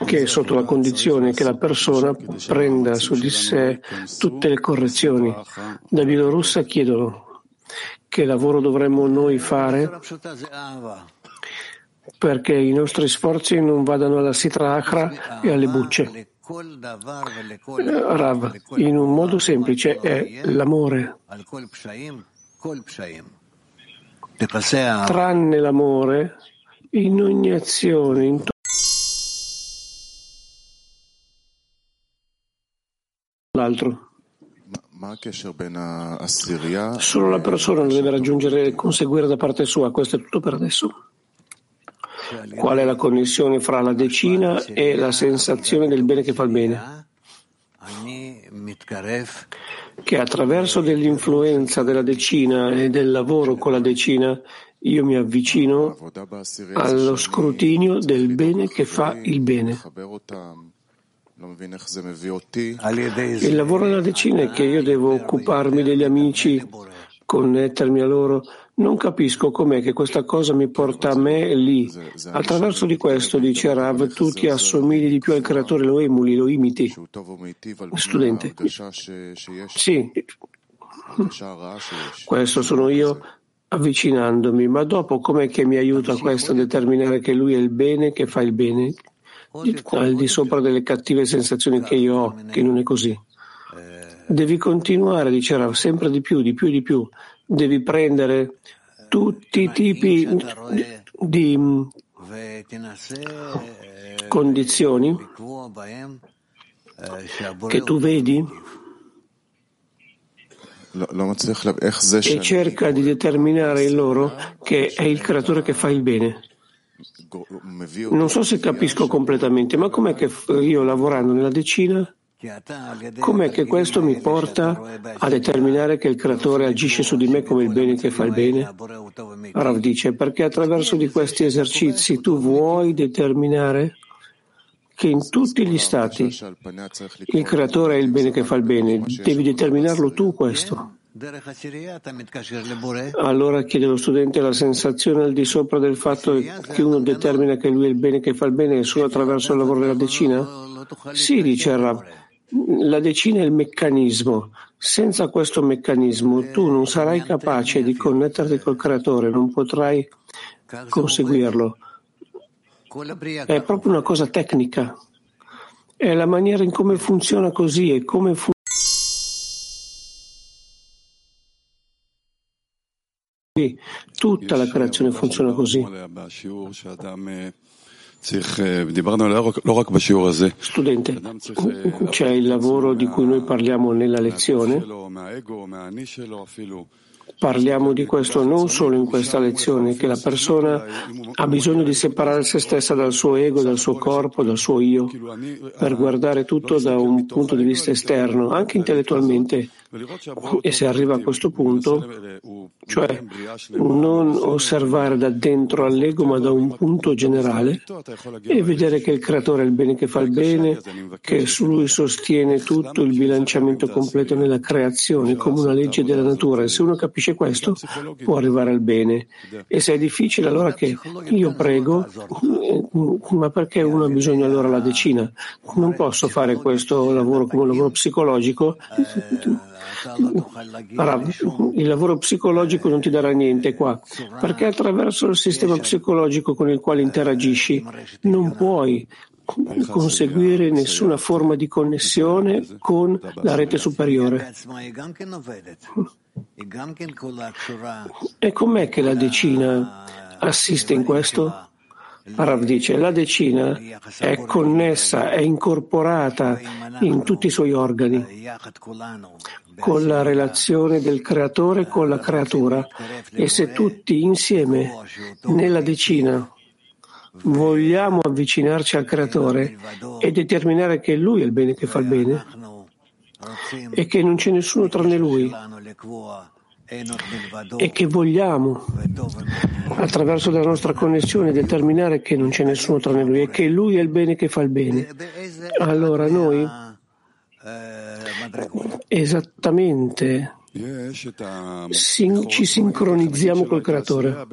che è sotto la condizione che la persona prenda su di sé tutte le correzioni. Da Bielorussia chiedono che lavoro dovremmo noi fare perché i nostri sforzi non vadano alla sitra acra e alle bucce. Rav, in un modo semplice è l'amore. Tranne l'amore, in ogni azione, in l'altro. Solo la persona lo deve raggiungere e conseguire da parte sua. Questo è tutto per adesso. Qual è la connessione fra la decina e la sensazione del bene che fa il bene? Che attraverso dell'influenza della decina e del lavoro con la decina io mi avvicino allo scrutinio del bene che fa il bene. Il lavoro della decina è che io devo occuparmi degli amici, connettermi a loro non capisco com'è che questa cosa mi porta a me lì. Attraverso di questo, dice Rav, tu ti assomigli di più al creatore, lo emuli, lo imiti. Studente. Sì. Questo sono io avvicinandomi, ma dopo com'è che mi aiuta questo a determinare che lui è il bene che fa il bene? Al di sopra delle cattive sensazioni che io ho, che non è così. Devi continuare, dice Rav, sempre di più, di più, di più devi prendere tutti i tipi di condizioni che tu vedi e cerca di determinare in loro che è il creatore che fa il bene. Non so se capisco completamente, ma com'è che io lavorando nella decina Com'è che questo mi porta a determinare che il creatore agisce su di me come il bene che fa il bene? Rav dice, perché attraverso di questi esercizi tu vuoi determinare che in tutti gli stati il creatore è il bene che fa il bene, devi determinarlo tu questo. Allora chiede lo studente la sensazione al di sopra del fatto che uno determina che lui è il bene che fa il bene solo attraverso il lavoro della decina? Sì, dice Rav. La decina è il meccanismo. Senza questo meccanismo tu non sarai capace di connetterti col creatore, non potrai conseguirlo. È proprio una cosa tecnica. È la maniera in come funziona così e come funziona. Tutta la creazione funziona così. Studente, c'è il lavoro di cui noi parliamo nella lezione. Parliamo di questo non solo in questa lezione, che la persona ha bisogno di separare se stessa dal suo ego, dal suo corpo, dal suo io, per guardare tutto da un punto di vista esterno, anche intellettualmente e se arriva a questo punto, cioè non osservare da dentro all'ego ma da un punto generale e vedere che il creatore è il bene che fa il bene, che su lui sostiene tutto il bilanciamento completo nella creazione come una legge della natura. E se uno capisce questo può arrivare al bene. e se è difficile allora che io prego ma perché uno ha bisogno allora della decina? Non posso fare questo lavoro come un lavoro psicologico il lavoro psicologico non ti darà niente qua, perché attraverso il sistema psicologico con il quale interagisci non puoi conseguire nessuna forma di connessione con la rete superiore. E com'è che la decina assiste in questo? Rav dice, la decina è connessa, è incorporata in tutti i suoi organi con la relazione del creatore con la creatura. E se tutti insieme nella decina vogliamo avvicinarci al creatore e determinare che lui è il bene che fa il bene e che non c'è nessuno tranne lui e che vogliamo attraverso la nostra connessione determinare che non c'è nessuno tranne lui e che lui è il bene che fa il bene allora noi esattamente. Sin- ci sincronizziamo col creatore,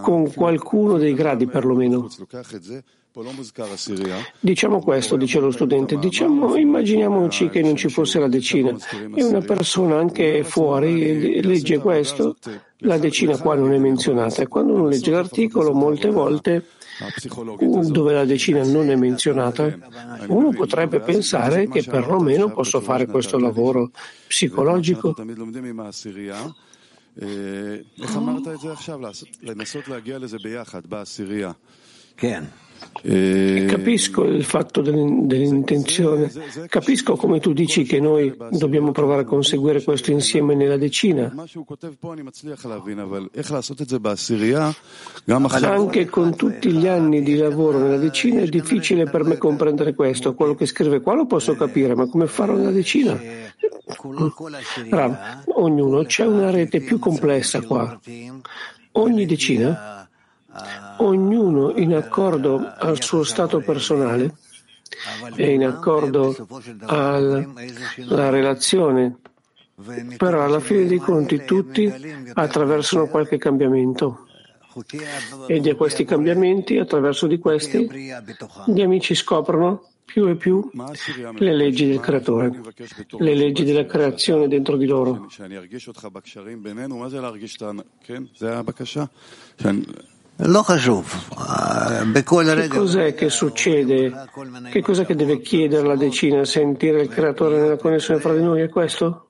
con qualcuno dei gradi perlomeno. Diciamo questo, dice lo studente, diciamo, immaginiamoci che non ci fosse la decina. E una persona anche fuori legge questo, la decina qua non è menzionata. E quando uno legge l'articolo molte volte dove la decina non è menzionata, uno potrebbe pensare che perlomeno posso fare questo lavoro psicologico. Capisco il fatto dell'intenzione, capisco come tu dici che noi dobbiamo provare a conseguire questo insieme nella decina. Anche con tutti gli anni di lavoro nella decina è difficile per me comprendere questo. Quello che scrive qua lo posso capire, ma come farlo nella decina? Rav, ognuno c'è una rete più complessa qua. Ogni decina ognuno in accordo al suo stato personale e in accordo alla relazione, però alla fine dei conti tutti attraversano qualche cambiamento. E di questi cambiamenti, attraverso di questi, gli amici scoprono più e più le leggi del creatore, le leggi della creazione dentro di loro. Che cos'è che succede? Che cos'è che deve chiedere la decina? Sentire il creatore nella connessione fra di noi? È questo?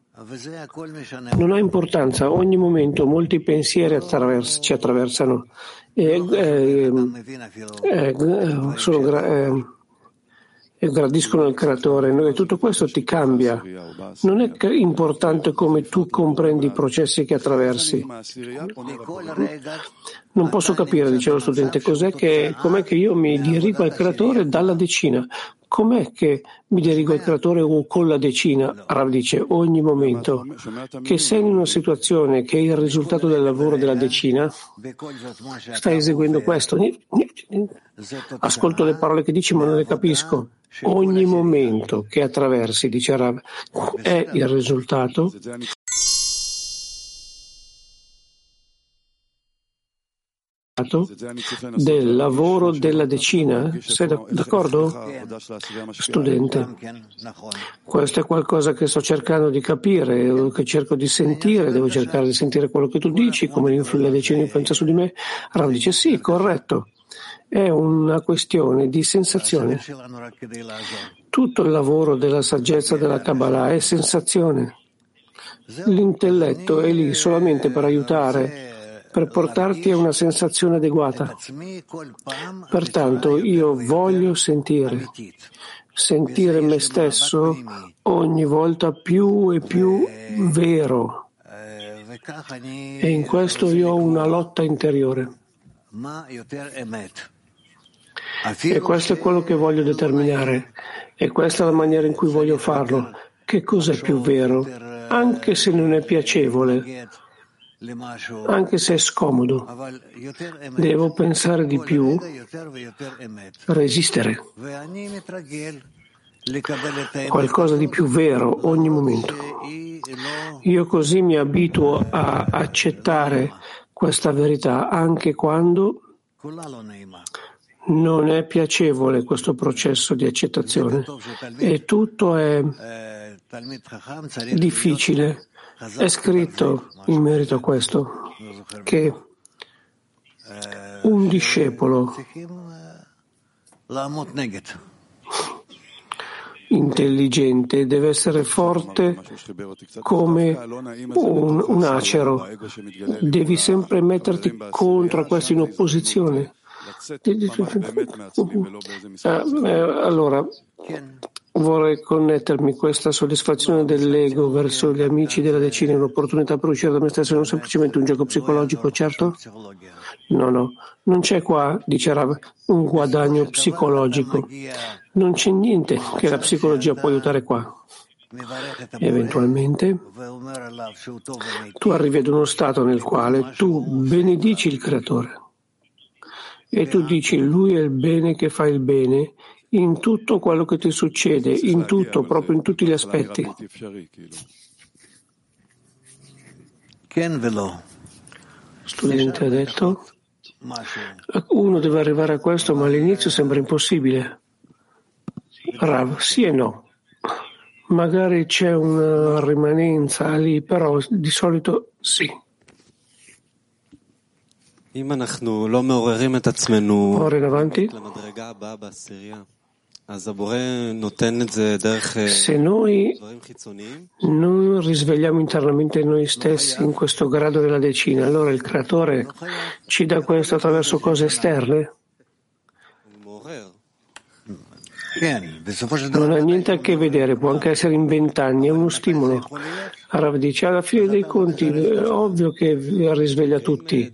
Non ha importanza, ogni momento molti pensieri attraverso, ci attraversano e eh, eh, sono, eh, e gradiscono il creatore e tutto questo ti cambia. Non è importante come tu comprendi i processi che attraversi. Non posso capire, dice lo studente, cos'è che, com'è che io mi dirigo al creatore dalla decina. Com'è che mi dirigo al creatore con la decina? Rav dice ogni momento che sei in una situazione che è il risultato del lavoro della decina, stai eseguendo questo. Ascolto le parole che dici ma non le capisco. Ogni momento che attraversi, dice Rav, è il risultato del lavoro della decina? Sei d'accordo? Studente, questo è qualcosa che sto cercando di capire, che cerco di sentire, devo cercare di sentire quello che tu dici, come la decina influenza su di me. Rav dice sì, corretto. È una questione di sensazione. Tutto il lavoro della saggezza della Kabbalah è sensazione. L'intelletto è lì solamente per aiutare per portarti a una sensazione adeguata. Pertanto io voglio sentire, sentire me stesso ogni volta più e più vero. E in questo io ho una lotta interiore. E questo è quello che voglio determinare. E questa è la maniera in cui voglio farlo. Che cosa è più vero? Anche se non è piacevole, anche se è scomodo. Devo pensare di più, resistere. Qualcosa di più vero ogni momento. Io così mi abituo a accettare questa verità anche quando non è piacevole questo processo di accettazione e tutto è difficile è scritto in merito a questo che un discepolo intelligente deve essere forte come un, un acero. Devi sempre metterti contro questo in opposizione. Ah, eh, allora, Vorrei connettermi questa soddisfazione dell'ego verso gli amici della decina è un'opportunità per uscire da me stesso, non semplicemente un gioco psicologico, certo? No, no, non c'è qua, dice Rav, un guadagno psicologico. Non c'è niente che la psicologia può aiutare qua. Eventualmente tu arrivi ad uno stato nel quale tu benedici il creatore e tu dici lui è il bene che fa il bene in tutto quello che ti succede, in tutto, proprio in tutti gli aspetti. Studente ha detto Uno deve arrivare a questo, ma all'inizio sembra impossibile. Rav, sì e no. Magari c'è una rimanenza lì, però di solito sì. Ora in avanti. Se noi non risvegliamo internamente noi stessi in questo grado della decina, allora il creatore ci dà questo attraverso cose esterne? Non ha niente a che vedere, può anche essere in vent'anni, è uno stimolo. Rav dice, alla fine dei conti è ovvio che risveglia tutti,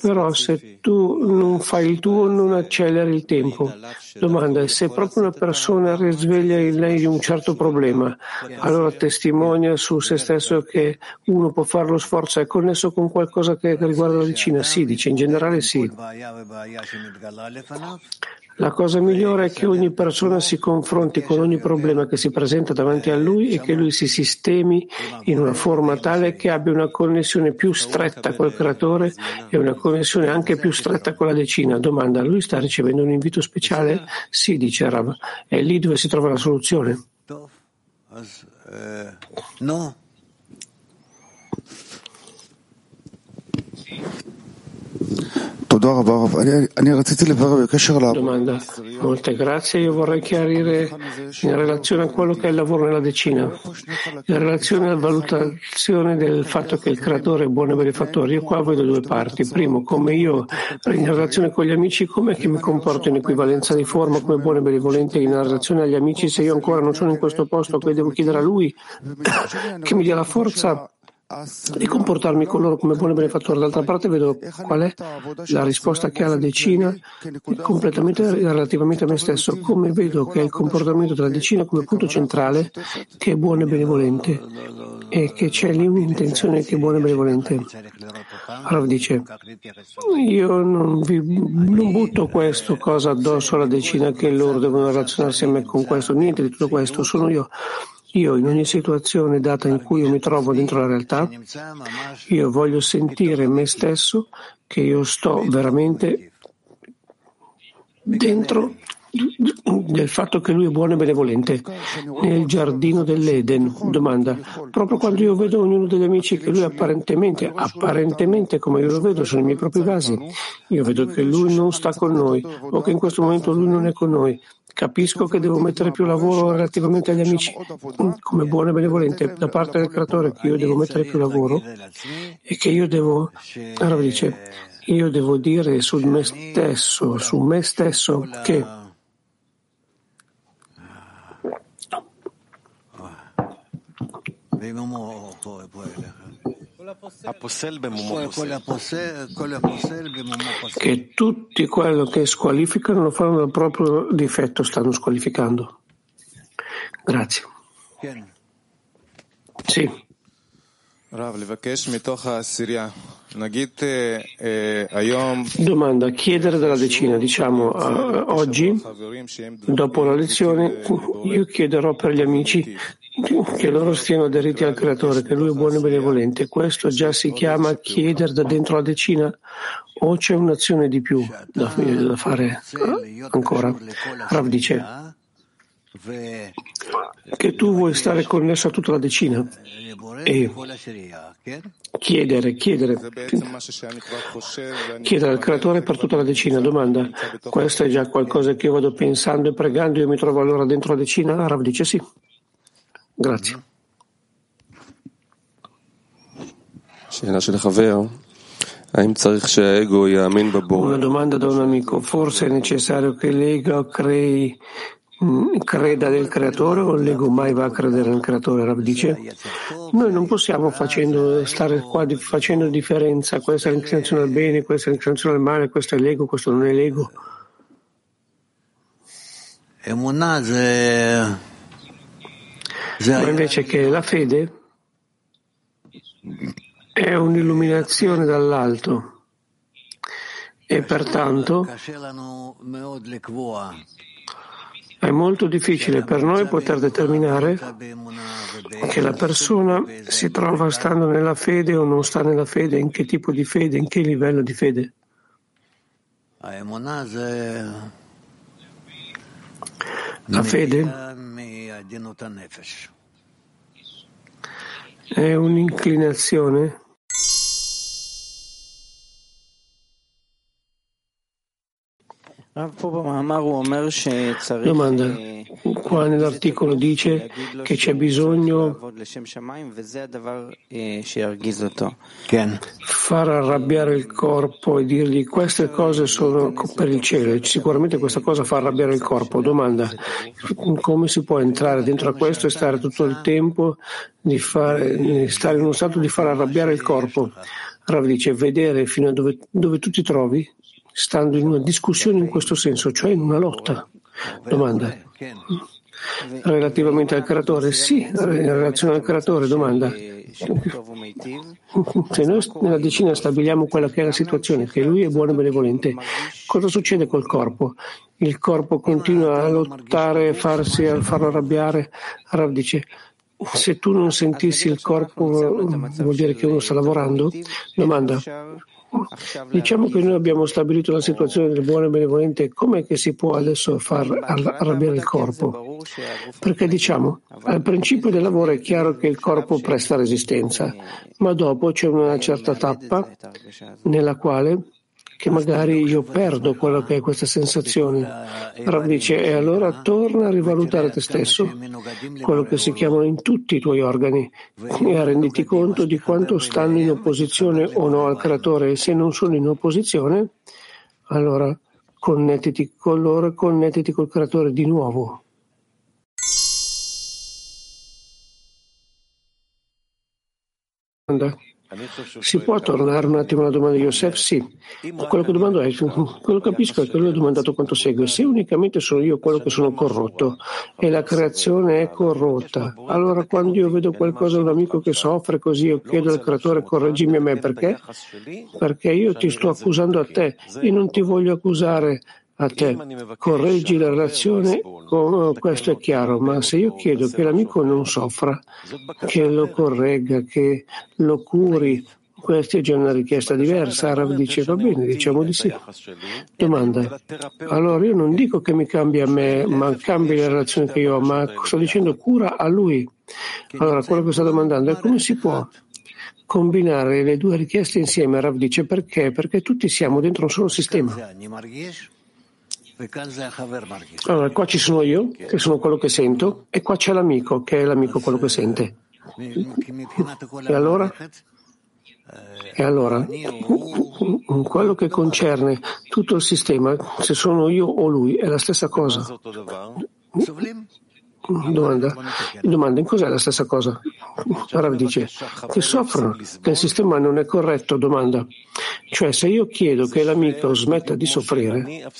però se tu non fai il tuo non acceleri il tempo. Domanda, se proprio una persona risveglia in lei un certo problema, allora testimonia su se stesso che uno può fare lo sforzo, è connesso con qualcosa che riguarda la vicina? Sì, dice, in generale sì. La cosa migliore è che ogni persona si confronti con ogni problema che si presenta davanti a lui e che lui si sistemi in una forma tale che abbia una connessione più stretta col creatore e una connessione anche più stretta con la decina. Domanda, lui sta ricevendo un invito speciale? Sì, dice Rav. È lì dove si trova la soluzione. No. Domanda. Molte grazie. Io vorrei chiarire in relazione a quello che è il lavoro nella decina, in relazione alla valutazione del fatto che il creatore è buono e benefattore. Io qua vedo due parti. Primo, come io in relazione con gli amici, come mi comporto in equivalenza di forma come buono e benevolente in relazione agli amici. Se io ancora non sono in questo posto, poi devo chiedere a lui *coughs* che mi dia la forza di comportarmi con loro come buon benefattore. D'altra parte vedo qual è la risposta che ha la decina completamente relativamente a me stesso, come vedo che è il comportamento della decina come punto centrale che è buono e benevolente e che c'è lì un'intenzione che è buona e benevolente. Allora dice, io non, vi, non butto questo cosa addosso alla decina che loro devono relazionarsi a me con questo, niente di tutto questo, sono io io in ogni situazione data in cui mi trovo dentro la realtà, io voglio sentire me stesso che io sto veramente dentro del fatto che lui è buono e benevolente nel giardino dell'Eden. Domanda, proprio quando io vedo ognuno degli amici che lui apparentemente, apparentemente come io lo vedo, sono i miei propri vasi, io vedo che lui non sta con noi o che in questo momento lui non è con noi. Capisco che devo mettere più lavoro relativamente agli amici, come buono e benevolente da parte del creatore, che io devo mettere più lavoro e che io devo, allora dice, io devo dire su me stesso, su me stesso che che tutti quello che squalificano lo fanno dal proprio difetto, stanno squalificando. Grazie. Sì. Domanda, chiedere dalla decina, diciamo uh, oggi, dopo la lezione, io chiederò per gli amici che loro stiano aderiti al Creatore, che Lui è buono e benevolente. Questo già si chiama chiedere da dentro la decina o c'è un'azione di più da, da fare ancora? Rav dice che tu vuoi stare connesso a tutta la decina e chiedere, chiedere, chiedere al creatore per tutta la decina. Domanda, questo è già qualcosa che io vado pensando e pregando, io mi trovo allora dentro la decina? Rav dice sì. Grazie. Una domanda da un amico. Forse è necessario che l'ego crei, creda nel creatore o l'ego mai va a credere nel creatore? Rav dice, noi non possiamo facendo, stare qua facendo differenza, questa è l'inclinazione al bene, questa è l'inclinazione al male, questo è l'ego, questo non è l'ego. Ma invece che la fede è un'illuminazione dall'alto e pertanto è molto difficile per noi poter determinare che la persona si trova stando nella fede o non sta nella fede, in che tipo di fede, in che livello di fede. La fede è un'inclinazione Domanda. Qua nell'articolo dice che c'è bisogno far arrabbiare il corpo e dirgli queste cose sono per il cielo. Sicuramente questa cosa fa arrabbiare il corpo. Domanda. Come si può entrare dentro a questo e stare tutto il tempo di fare, stare in uno stato di far arrabbiare il corpo? Rav dice vedere fino a dove, dove tu ti trovi stando in una discussione in questo senso, cioè in una lotta. Domanda. Relativamente al creatore? Sì, in relazione al creatore, domanda. Se noi nella decina stabiliamo quella che è la situazione, che lui è buono e benevolente, cosa succede col corpo? Il corpo continua a lottare, a farlo arrabbiare. Rav dice, se tu non sentissi il corpo vuol dire che uno sta lavorando? Domanda. Diciamo che noi abbiamo stabilito la situazione del buono e benevolente, com'è che si può adesso far arrabbiare il corpo? Perché diciamo, al principio del lavoro è chiaro che il corpo presta resistenza, ma dopo c'è una certa tappa nella quale che magari io perdo quello che è questa sensazione. Rav dice, e allora torna a rivalutare te stesso, quello che si chiamano in tutti i tuoi organi, e renditi conto di quanto stanno in opposizione o no al creatore, e se non sono in opposizione, allora connettiti con loro connettiti col creatore di nuovo. Andà. Si può tornare un attimo alla domanda di Yosef? Sì. Quello che domando è, quello che capisco è che lui ha domandato quanto segue. Se unicamente sono io quello che sono corrotto e la creazione è corrotta, allora quando io vedo qualcosa, un amico che soffre così, io chiedo al creatore correggimi a me, perché? Perché io ti sto accusando a te e non ti voglio accusare a te, correggi la relazione, questo è chiaro, ma se io chiedo che l'amico non soffra, che lo corregga, che lo curi, questa è già una richiesta diversa. Arav dice va bene, diciamo di sì. Domanda. Allora io non dico che mi cambi a me, ma cambi la relazione che io ho, ma sto dicendo cura a lui. Allora quello che sto domandando è come si può combinare le due richieste insieme? Rav dice perché? Perché tutti siamo dentro un solo sistema. Allora, qua ci sono io, che sono quello che sento, e qua c'è l'amico, che è l'amico quello che sente. E allora? E allora, quello che concerne tutto il sistema, se sono io o lui, è la stessa cosa. Domanda. Domanda, in cos'è la stessa cosa? Rav dice che soffrono, che il sistema non è corretto. Domanda. Cioè, se io chiedo che l'amico smetta di soffrire,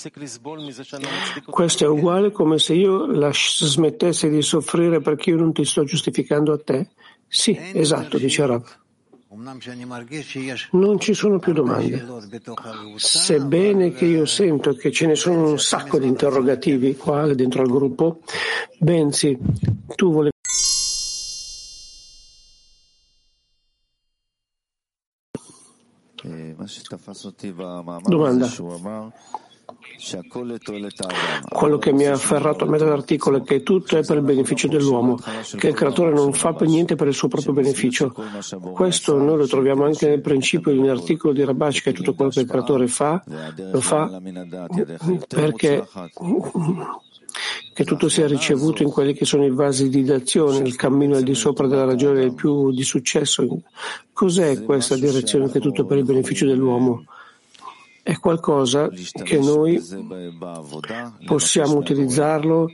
questo è uguale come se io smettessi di soffrire perché io non ti sto giustificando a te? Sì, esatto, dice Rav. Non ci sono più domande. Sebbene che io sento che ce ne sono un sacco di interrogativi qua dentro al gruppo, Benzi, tu volevi Domanda. Quello che mi ha afferrato a me dall'articolo è che tutto è per il beneficio dell'uomo, che il creatore non fa niente per il suo proprio beneficio. Questo noi lo troviamo anche nel principio di un articolo di Rabash, che tutto quello che il creatore fa, lo fa perché che tutto sia ricevuto in quelli che sono i vasi di d'azione, il cammino al di sopra della ragione più di successo. Cos'è questa direzione che tutto è per il beneficio dell'uomo? È qualcosa che noi possiamo utilizzarlo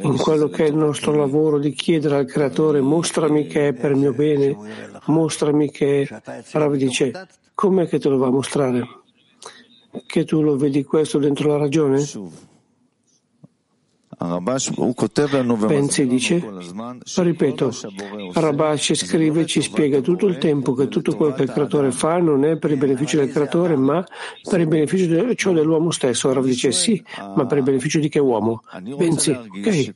in quello che è il nostro lavoro di chiedere al creatore mostrami che è per mio bene, mostrami che Rav dice com'è che te lo va a mostrare? Che tu lo vedi questo dentro la ragione? Pensi dice, ripeto, Rabash scrive e ci spiega tutto il tempo che tutto quello che il creatore fa non è per il beneficio del creatore, ma per il beneficio de, cioè dell'uomo stesso. Rav dice sì, ma per il beneficio di che uomo? Pensi, ok,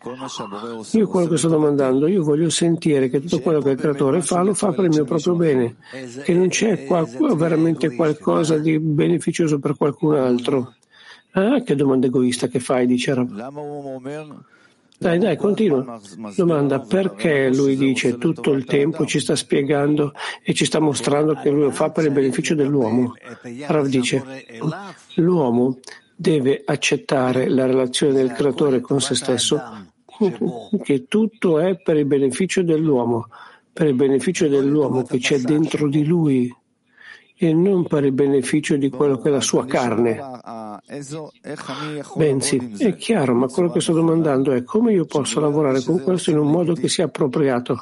io quello che sto domandando, io voglio sentire che tutto quello che il creatore fa lo fa per il mio proprio bene, che non c'è qual- veramente qualcosa di beneficioso per qualcun altro. Ah, che domanda egoista che fai, dice Rav. Dai, dai, continua. Domanda, perché lui dice tutto il tempo, ci sta spiegando e ci sta mostrando che lui lo fa per il beneficio dell'uomo? Rav dice, l'uomo deve accettare la relazione del creatore con se stesso, che tutto è per il beneficio dell'uomo, per il beneficio dell'uomo che c'è dentro di lui e non per il beneficio di quello che è la sua carne. Bensì, è chiaro, ma quello che sto domandando è come io posso lavorare con questo in un modo che sia appropriato,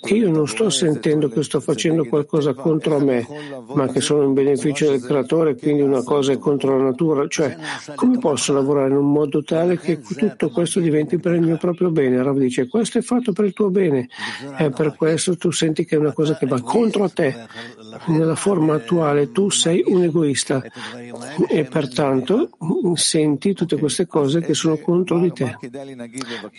che io non sto sentendo che sto facendo qualcosa contro me, ma che sono in beneficio del creatore, quindi una cosa è contro la natura. Cioè, come posso lavorare in un modo tale che tutto questo diventi per il mio proprio bene? Rav dice, questo è fatto per il tuo bene, e per questo tu senti che è una cosa che va contro te, nella forma attuale spirituale, tu sei un egoista e pertanto senti tutte queste cose che sono contro di te.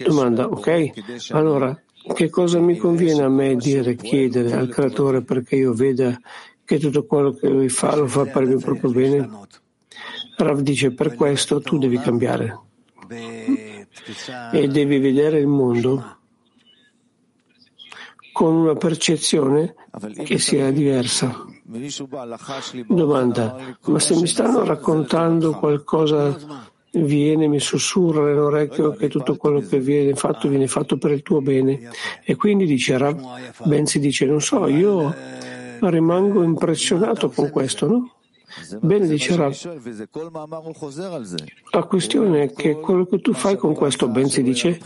Domanda, ok? Allora, che cosa mi conviene a me dire, chiedere al creatore perché io veda che tutto quello che lui fa lo fa per il mio proprio bene? Rav dice, per questo tu devi cambiare e devi vedere il mondo con una percezione che sia diversa. Domanda, ma se mi stanno raccontando qualcosa viene, mi sussurra nell'orecchio che tutto quello che viene fatto viene fatto per il tuo bene. E quindi dice Rav, Benzi dice, non so, io rimango impressionato con questo, no? Bene, dice Rav. La questione è che quello che tu fai con questo, ben si dice,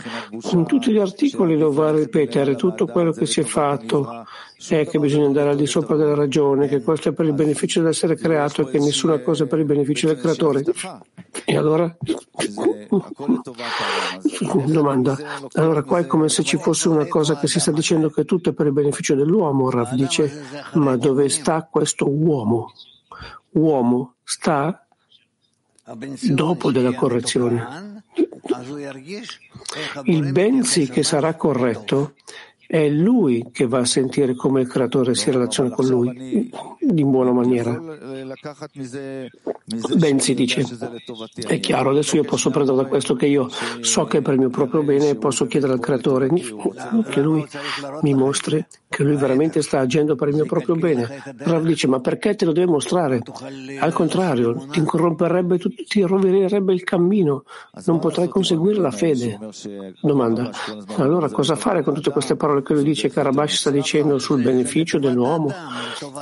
in tutti gli articoli lo va a ripetere, tutto quello che si è fatto è che bisogna andare al di sopra della ragione, che questo è per il beneficio dell'essere creato e che nessuna cosa è per il beneficio del creatore. E allora? *laughs* Domanda. Allora qua è come se ci fosse una cosa che si sta dicendo che tutto è per il beneficio dell'uomo. Rav dice, ma dove sta questo uomo? Uomo sta dopo della correzione. Il Benzi che sarà corretto è lui che va a sentire come il creatore si relaziona con lui in buona maniera. Benzi dice, è chiaro, adesso io posso prendere da questo che io so che è per il mio proprio bene e posso chiedere al creatore che lui mi mostri che lui veramente sta agendo per il mio proprio bene. Rav dice, ma perché te lo deve mostrare? Al contrario, ti corromperebbe, ti rovinerebbe il cammino, non potrai conseguire la fede. Domanda, allora cosa fare con tutte queste parole che lui dice che Rabash sta dicendo sul beneficio dell'uomo,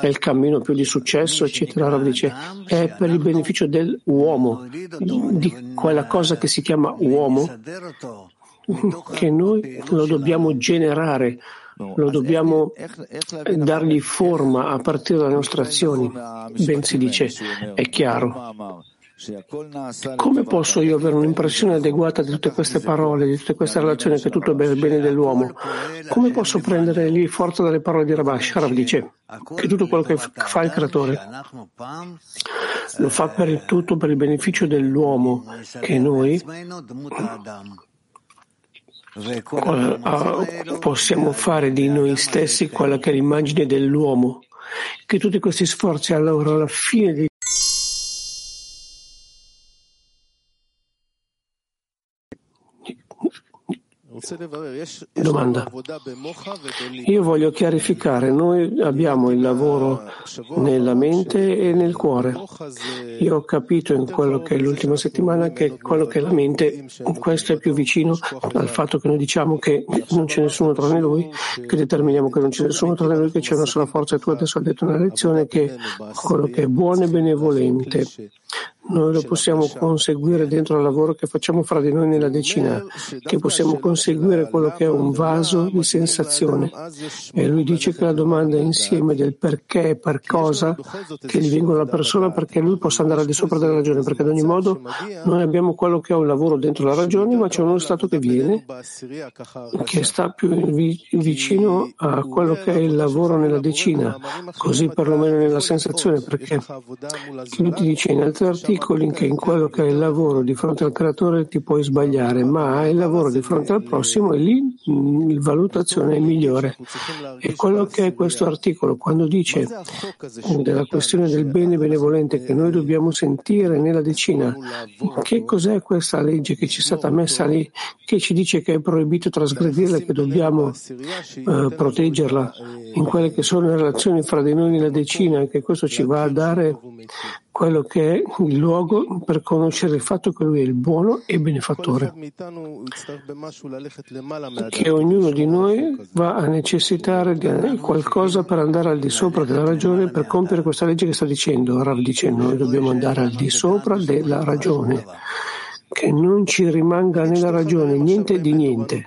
è il cammino più di successo, eccetera. Rav dice è per il beneficio dell'uomo, di quella cosa che si chiama uomo, che noi lo dobbiamo generare, lo dobbiamo dargli forma a partire dalle nostre azioni. Ben si dice, è chiaro. Come posso io avere un'impressione adeguata di tutte queste parole, di tutte queste relazioni, che tutto è per il bene dell'uomo? Come posso prendere lì forza dalle parole di Rabash? Rav dice che tutto quello che fa il creatore lo fa per il tutto per il beneficio dell'uomo, che noi possiamo fare di noi stessi quella che è l'immagine dell'uomo, che tutti questi sforzi allora alla fine Domanda. Io voglio chiarificare, noi abbiamo il lavoro nella mente e nel cuore. Io ho capito in quello che è l'ultima settimana che quello che è la mente, questo è più vicino al fatto che noi diciamo che non c'è nessuno tra noi, che determiniamo che non c'è nessuno tra noi, che c'è una sola forza. E tu adesso hai detto una lezione che quello che è buono e benevolente noi lo possiamo conseguire dentro il lavoro che facciamo fra di noi nella decina, che possiamo conseguire quello che è un vaso di sensazione. E lui dice che la domanda è insieme del perché e per cosa che gli vengono alla persona perché lui possa andare al di sopra della ragione, perché ad ogni modo noi abbiamo quello che è un lavoro dentro la ragione, ma c'è uno stato che viene, che sta più vicino a quello che è il lavoro nella decina, così perlomeno nella sensazione, perché lui ti dice in altri articoli articoli che in quello che è il lavoro di fronte al creatore ti puoi sbagliare, ma il lavoro di fronte al prossimo e lì mm, la valutazione è migliore. E quello che è questo articolo, quando dice della questione del bene benevolente che noi dobbiamo sentire nella decina, che cos'è questa legge che ci è stata messa lì, che ci dice che è proibito trasgredirla, che dobbiamo eh, proteggerla in quelle che sono le relazioni fra di noi nella decina, che questo ci va a dare quello che è il luogo per conoscere il fatto che lui è il buono e benefattore, che ognuno di noi va a necessitare di qualcosa per andare al di sopra della ragione per compiere questa legge che sta dicendo. Rav dice noi dobbiamo andare al di sopra della ragione che non ci rimanga nella ragione niente di niente.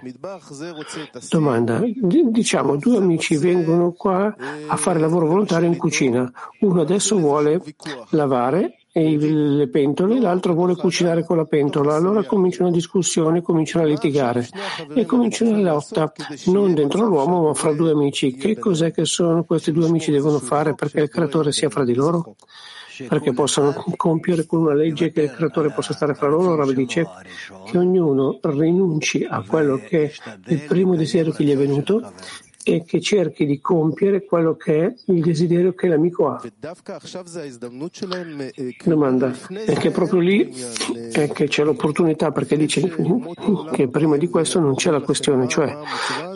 Domanda, diciamo due amici vengono qua a fare lavoro volontario in cucina, uno adesso vuole lavare le pentole, l'altro vuole cucinare con la pentola. Allora comincia una discussione, cominciano a litigare e comincia una lotta, non dentro l'uomo ma fra due amici. Che cos'è che sono questi due amici devono fare perché il creatore sia fra di loro? Perché possano compiere con una legge che il creatore possa stare fra loro. Rav dice che ognuno rinunci a quello che è il primo desiderio che gli è venuto e che cerchi di compiere quello che è il desiderio che l'amico ha. Domanda, è che proprio lì è che c'è l'opportunità perché dice *laughs* che prima di questo non c'è la questione, cioè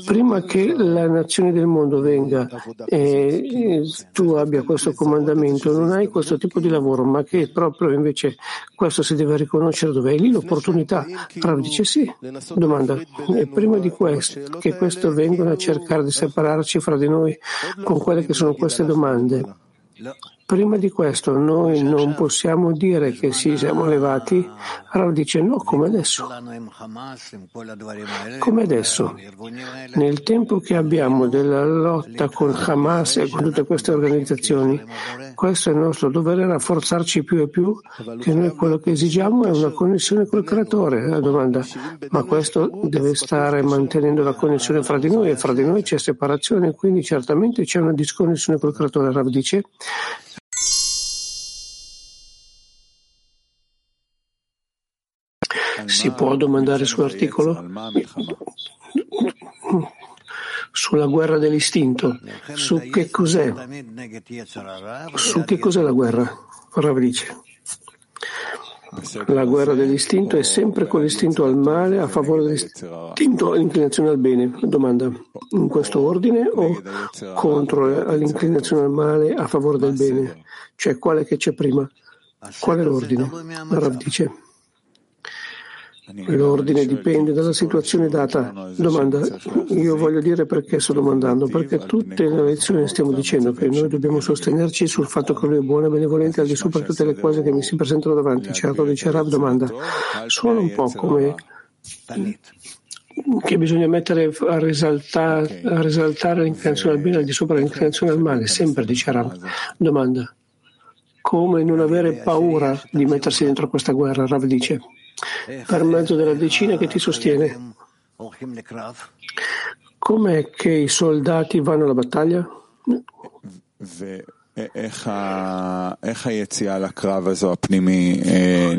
prima che la nazione del mondo venga e tu abbia questo comandamento, non hai questo tipo di lavoro, ma che proprio invece questo si deve riconoscere dove è lì l'opportunità. Rav dice sì. Domanda, e prima di questo, che questo vengono a cercare di separarci fra di noi con quelle che sono queste domande. Prima di questo noi non possiamo dire che sì, siamo elevati. Rav dice no, come adesso. Come adesso. Nel tempo che abbiamo della lotta con Hamas e con tutte queste organizzazioni, questo è il nostro dovere rafforzarci più e più che noi quello che esigiamo è una connessione col creatore. La domanda, ma questo deve stare mantenendo la connessione fra di noi e fra di noi c'è separazione, quindi certamente c'è una disconnessione col creatore. Rav dice Si può domandare sull'articolo? Sulla guerra dell'istinto. Su che cos'è? Su che cos'è la guerra? Rav dice. La guerra dell'istinto è sempre con l'istinto al male a favore dell'istinto all'inclinazione al bene. Domanda, in questo ordine o contro l'inclinazione al male a favore del bene? Cioè quale che c'è prima? Qual è l'ordine? Rav dice. L'ordine dipende dalla situazione data. Domanda, io voglio dire perché sto domandando, perché tutte le lezioni stiamo dicendo che noi dobbiamo sostenerci sul fatto che lui è buono e benevolente al di sopra tutte le cose che mi si presentano davanti. Certo, dice Rab, domanda, suona un po' come che bisogna mettere a risaltare, a risaltare l'inclinazione al bene al di sopra dell'inclinazione al male, sempre dice Rab. Domanda, come non avere paura di mettersi dentro questa guerra? Rav dice per mezzo della decina che ti sostiene. Com'è che i soldati vanno alla battaglia?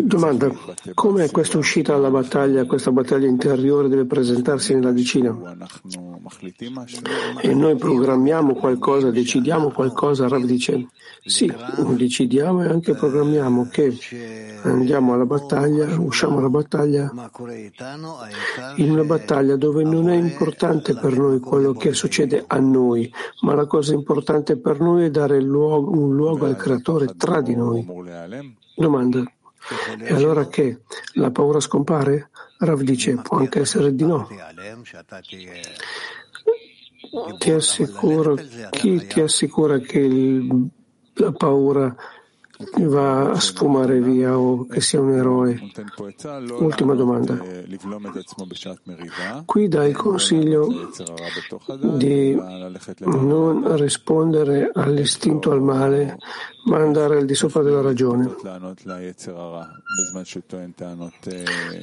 Domanda, come questa uscita alla battaglia, questa battaglia interiore deve presentarsi nella decina? E noi programmiamo qualcosa, decidiamo qualcosa, Rav dice, sì, decidiamo e anche programmiamo che andiamo alla battaglia, usciamo alla battaglia, in una battaglia dove non è importante per noi quello che succede a noi, ma la cosa importante per noi è dare luogo, un luogo al creatore tra di noi. Domanda. E allora che la paura scompare? Rav dice, può anche essere di no. Ti assicuro, chi ti assicura che il, la paura va a sfumare via o che sia un eroe. Ultima domanda. Qui dai il consiglio di non rispondere all'istinto al male, ma andare al di sopra della ragione.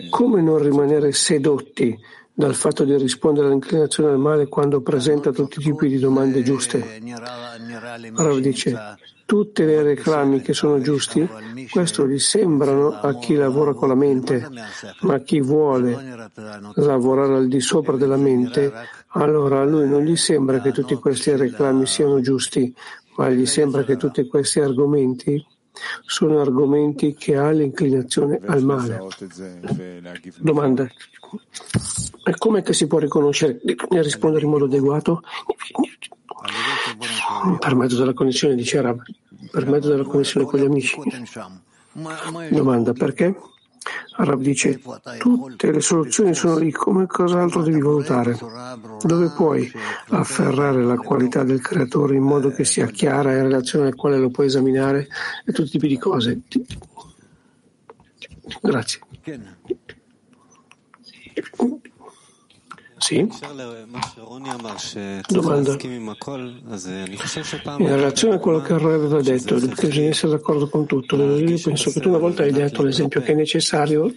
Come non rimanere sedotti dal fatto di rispondere all'inclinazione al male quando presenta tutti i tipi di domande giuste. Rav dice, tutte le reclami che sono giusti, questo gli sembrano a chi lavora con la mente, ma chi vuole lavorare al di sopra della mente, allora a lui non gli sembra che tutti questi reclami siano giusti, ma gli sembra che tutti questi argomenti sono argomenti che ha l'inclinazione al male. Domanda. E com'è che si può riconoscere e rispondere in modo adeguato? Per mezzo della connessione, dice Arab, per mezzo della connessione con gli amici. Domanda, perché? Arab dice, tutte le soluzioni sono lì, come cos'altro devi valutare? Dove puoi afferrare la qualità del creatore in modo che sia chiara in relazione al quale lo puoi esaminare e tutti i tipi di cose? Grazie. Sì? Domanda. In relazione a quello che Roy aveva detto, bisogna essere d'accordo con tutto. Io penso che tu una volta hai detto l'esempio che è necessario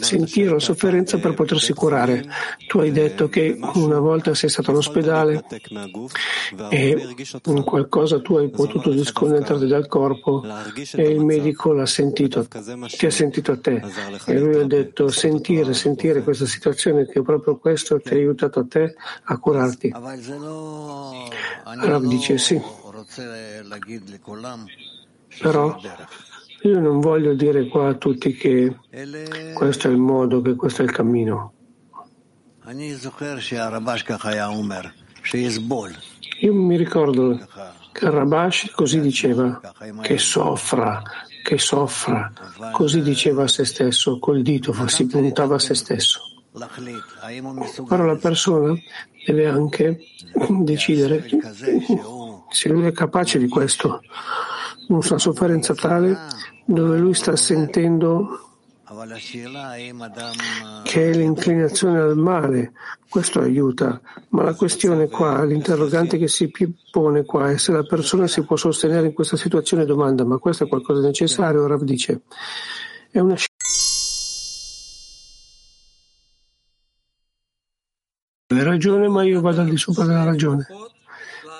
sentire la sofferenza per potersi curare. Tu hai detto che una volta sei stato all'ospedale e in qualcosa tu hai potuto disconnetterti dal corpo e il medico l'ha sentito, ti ha sentito a te. E lui ha detto sentire, sentire questa situazione che è proprio questo ti ha aiutato a te a curarti. Rav dice sì, però io non voglio dire qua a tutti che questo è il modo, che questo è il cammino. Io mi ricordo che Rabash così diceva, che soffra, che soffra, così diceva a se stesso, col dito si puntava a se stesso. Però la persona deve anche decidere se lui è capace di questo, una sofferenza tale dove lui sta sentendo che è l'inclinazione al male, questo aiuta, ma la questione qua, l'interrogante che si pone qua è se la persona si può sostenere in questa situazione domanda, ma questo è qualcosa di necessario? Rav dice, è una Hai ragione, ma io vado al di sopra della ragione.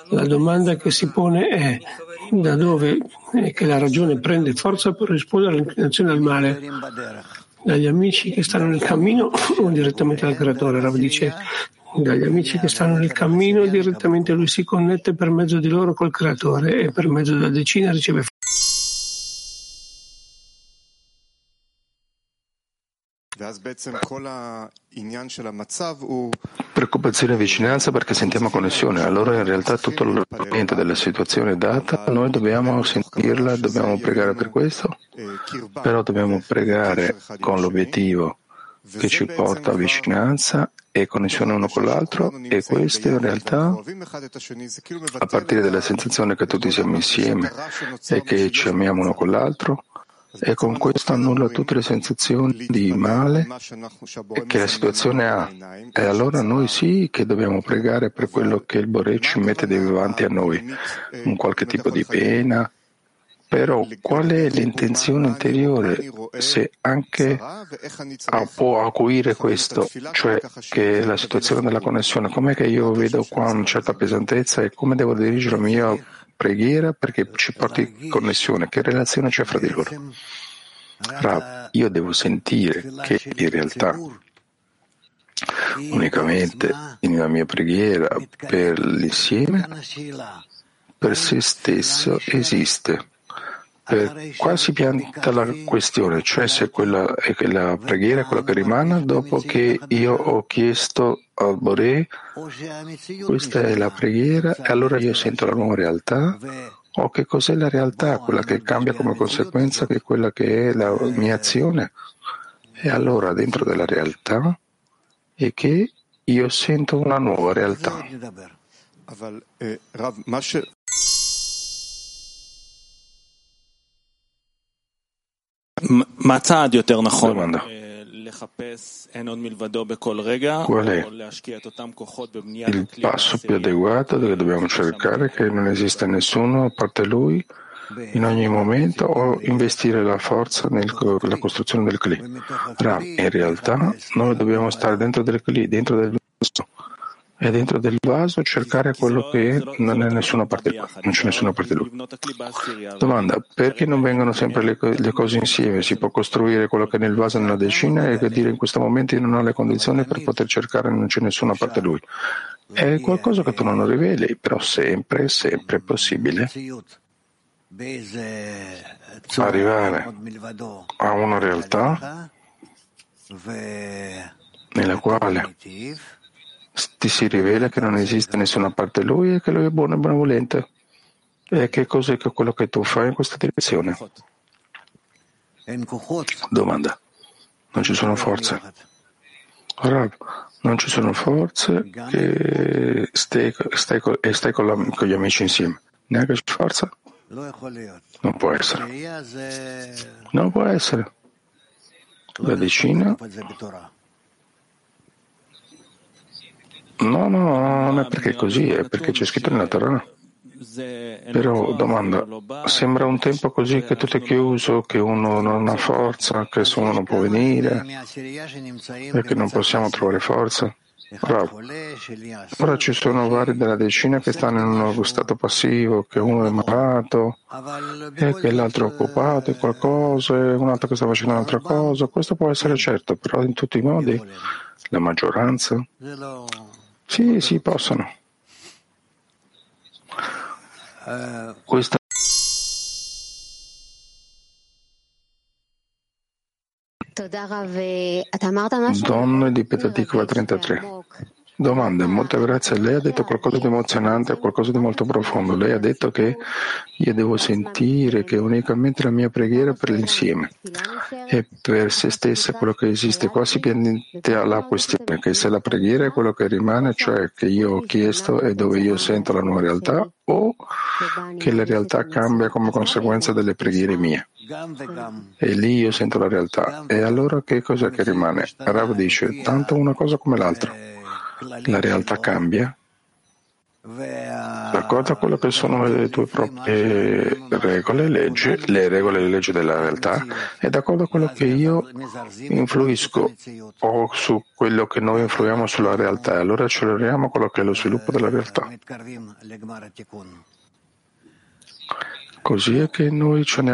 La domanda che si pone è da dove è che la ragione prende forza per rispondere all'inclinazione al male? Dagli amici che stanno nel cammino o direttamente dal creatore? Rav dice dagli amici che stanno nel cammino direttamente lui si connette per mezzo di loro col creatore e per mezzo della decina riceve Preoccupazione e vicinanza perché sentiamo connessione, allora in realtà tutto l'argomento della situazione data, noi dobbiamo sentirla, dobbiamo pregare per questo, però dobbiamo pregare con l'obiettivo che ci porta vicinanza e connessione uno con l'altro. E questo in realtà a partire dalla sensazione che tutti siamo insieme e che ci amiamo uno con l'altro e con questo annulla tutte le sensazioni di male che la situazione ha. E allora noi sì che dobbiamo pregare per quello che il Bore ci mette davanti a noi, un qualche tipo di pena. Però qual è l'intenzione interiore se anche può acuire questo, cioè che la situazione della connessione, com'è che io vedo qua una certa pesantezza e come devo dirigere la mia preghiera perché ci porti connessione. Che relazione c'è fra di loro? Rav, io devo sentire che in realtà unicamente nella mia preghiera per l'insieme, per se stesso esiste. Per qua si pianta la questione, cioè se quella è la preghiera, quella che rimane dopo che io ho chiesto al Boré, questa è la preghiera e allora io sento la nuova realtà o che cos'è la realtà, quella che cambia come conseguenza che quella che è la mia azione? E allora dentro della realtà è che io sento una nuova realtà. Domanda. Qual è il passo più adeguato dove dobbiamo cercare che non esista nessuno a parte lui in ogni momento o investire la forza nella costruzione del Kli? Ram, in realtà noi dobbiamo stare dentro del Kli, dentro del vaso e dentro del vaso cercare quello che non è nessuna parte non c'è nessuna parte di lui. Domanda, perché non vengono sempre le, le, cose insieme? Si può costruire quello che è nel vaso nella decina e dire in questo momento io non ho le condizioni per poter cercare non c'è nessuna parte di lui. È qualcosa che tu non riveli, però sempre, sempre è possibile arrivare a una realtà nella quale ti si rivela che non esiste nessuna parte di lui e che lui è buono e benevolente. E che cos'è che quello che tu fai in questa direzione? Domanda. Non ci sono forze. Rav, non ci sono forze e stai, stai, e stai con, la, con, gli amici insieme. Neanche c'è forza? Non può essere. Non può essere. La decina No, no, non è perché è così, è perché c'è scritto nella Torah. Però domanda, sembra un tempo così che tutto è chiuso, che uno non ha forza, che uno non può venire, perché non possiamo trovare forza. Bravo. Ora ci sono vari della decina che stanno in uno stato passivo, che uno è malato, e che l'altro è occupato in qualcosa, e un altro che sta facendo un'altra cosa. Questo può essere certo, però in tutti i modi la maggioranza sì, sì, possono. Questa Donne di Petatikva 33. Domanda, molte grazie. Lei ha detto qualcosa di emozionante, qualcosa di molto profondo. Lei ha detto che io devo sentire che unicamente la mia preghiera è per l'insieme e per se stessa quello che esiste. Qua si pendente alla questione che se la preghiera è quello che rimane, cioè che io ho chiesto e dove io sento la nuova realtà, o che la realtà cambia come conseguenza delle preghiere mie. E lì io sento la realtà. E allora che cosa che rimane? Rav dice, tanto una cosa come l'altra la realtà cambia d'accordo a quello che sono le tue proprie regole, leggi, le regole e le leggi della realtà e d'accordo a quello che io influisco o su quello che noi influiamo sulla realtà. Allora acceleriamo quello che è lo sviluppo della realtà. Così è che noi ce ne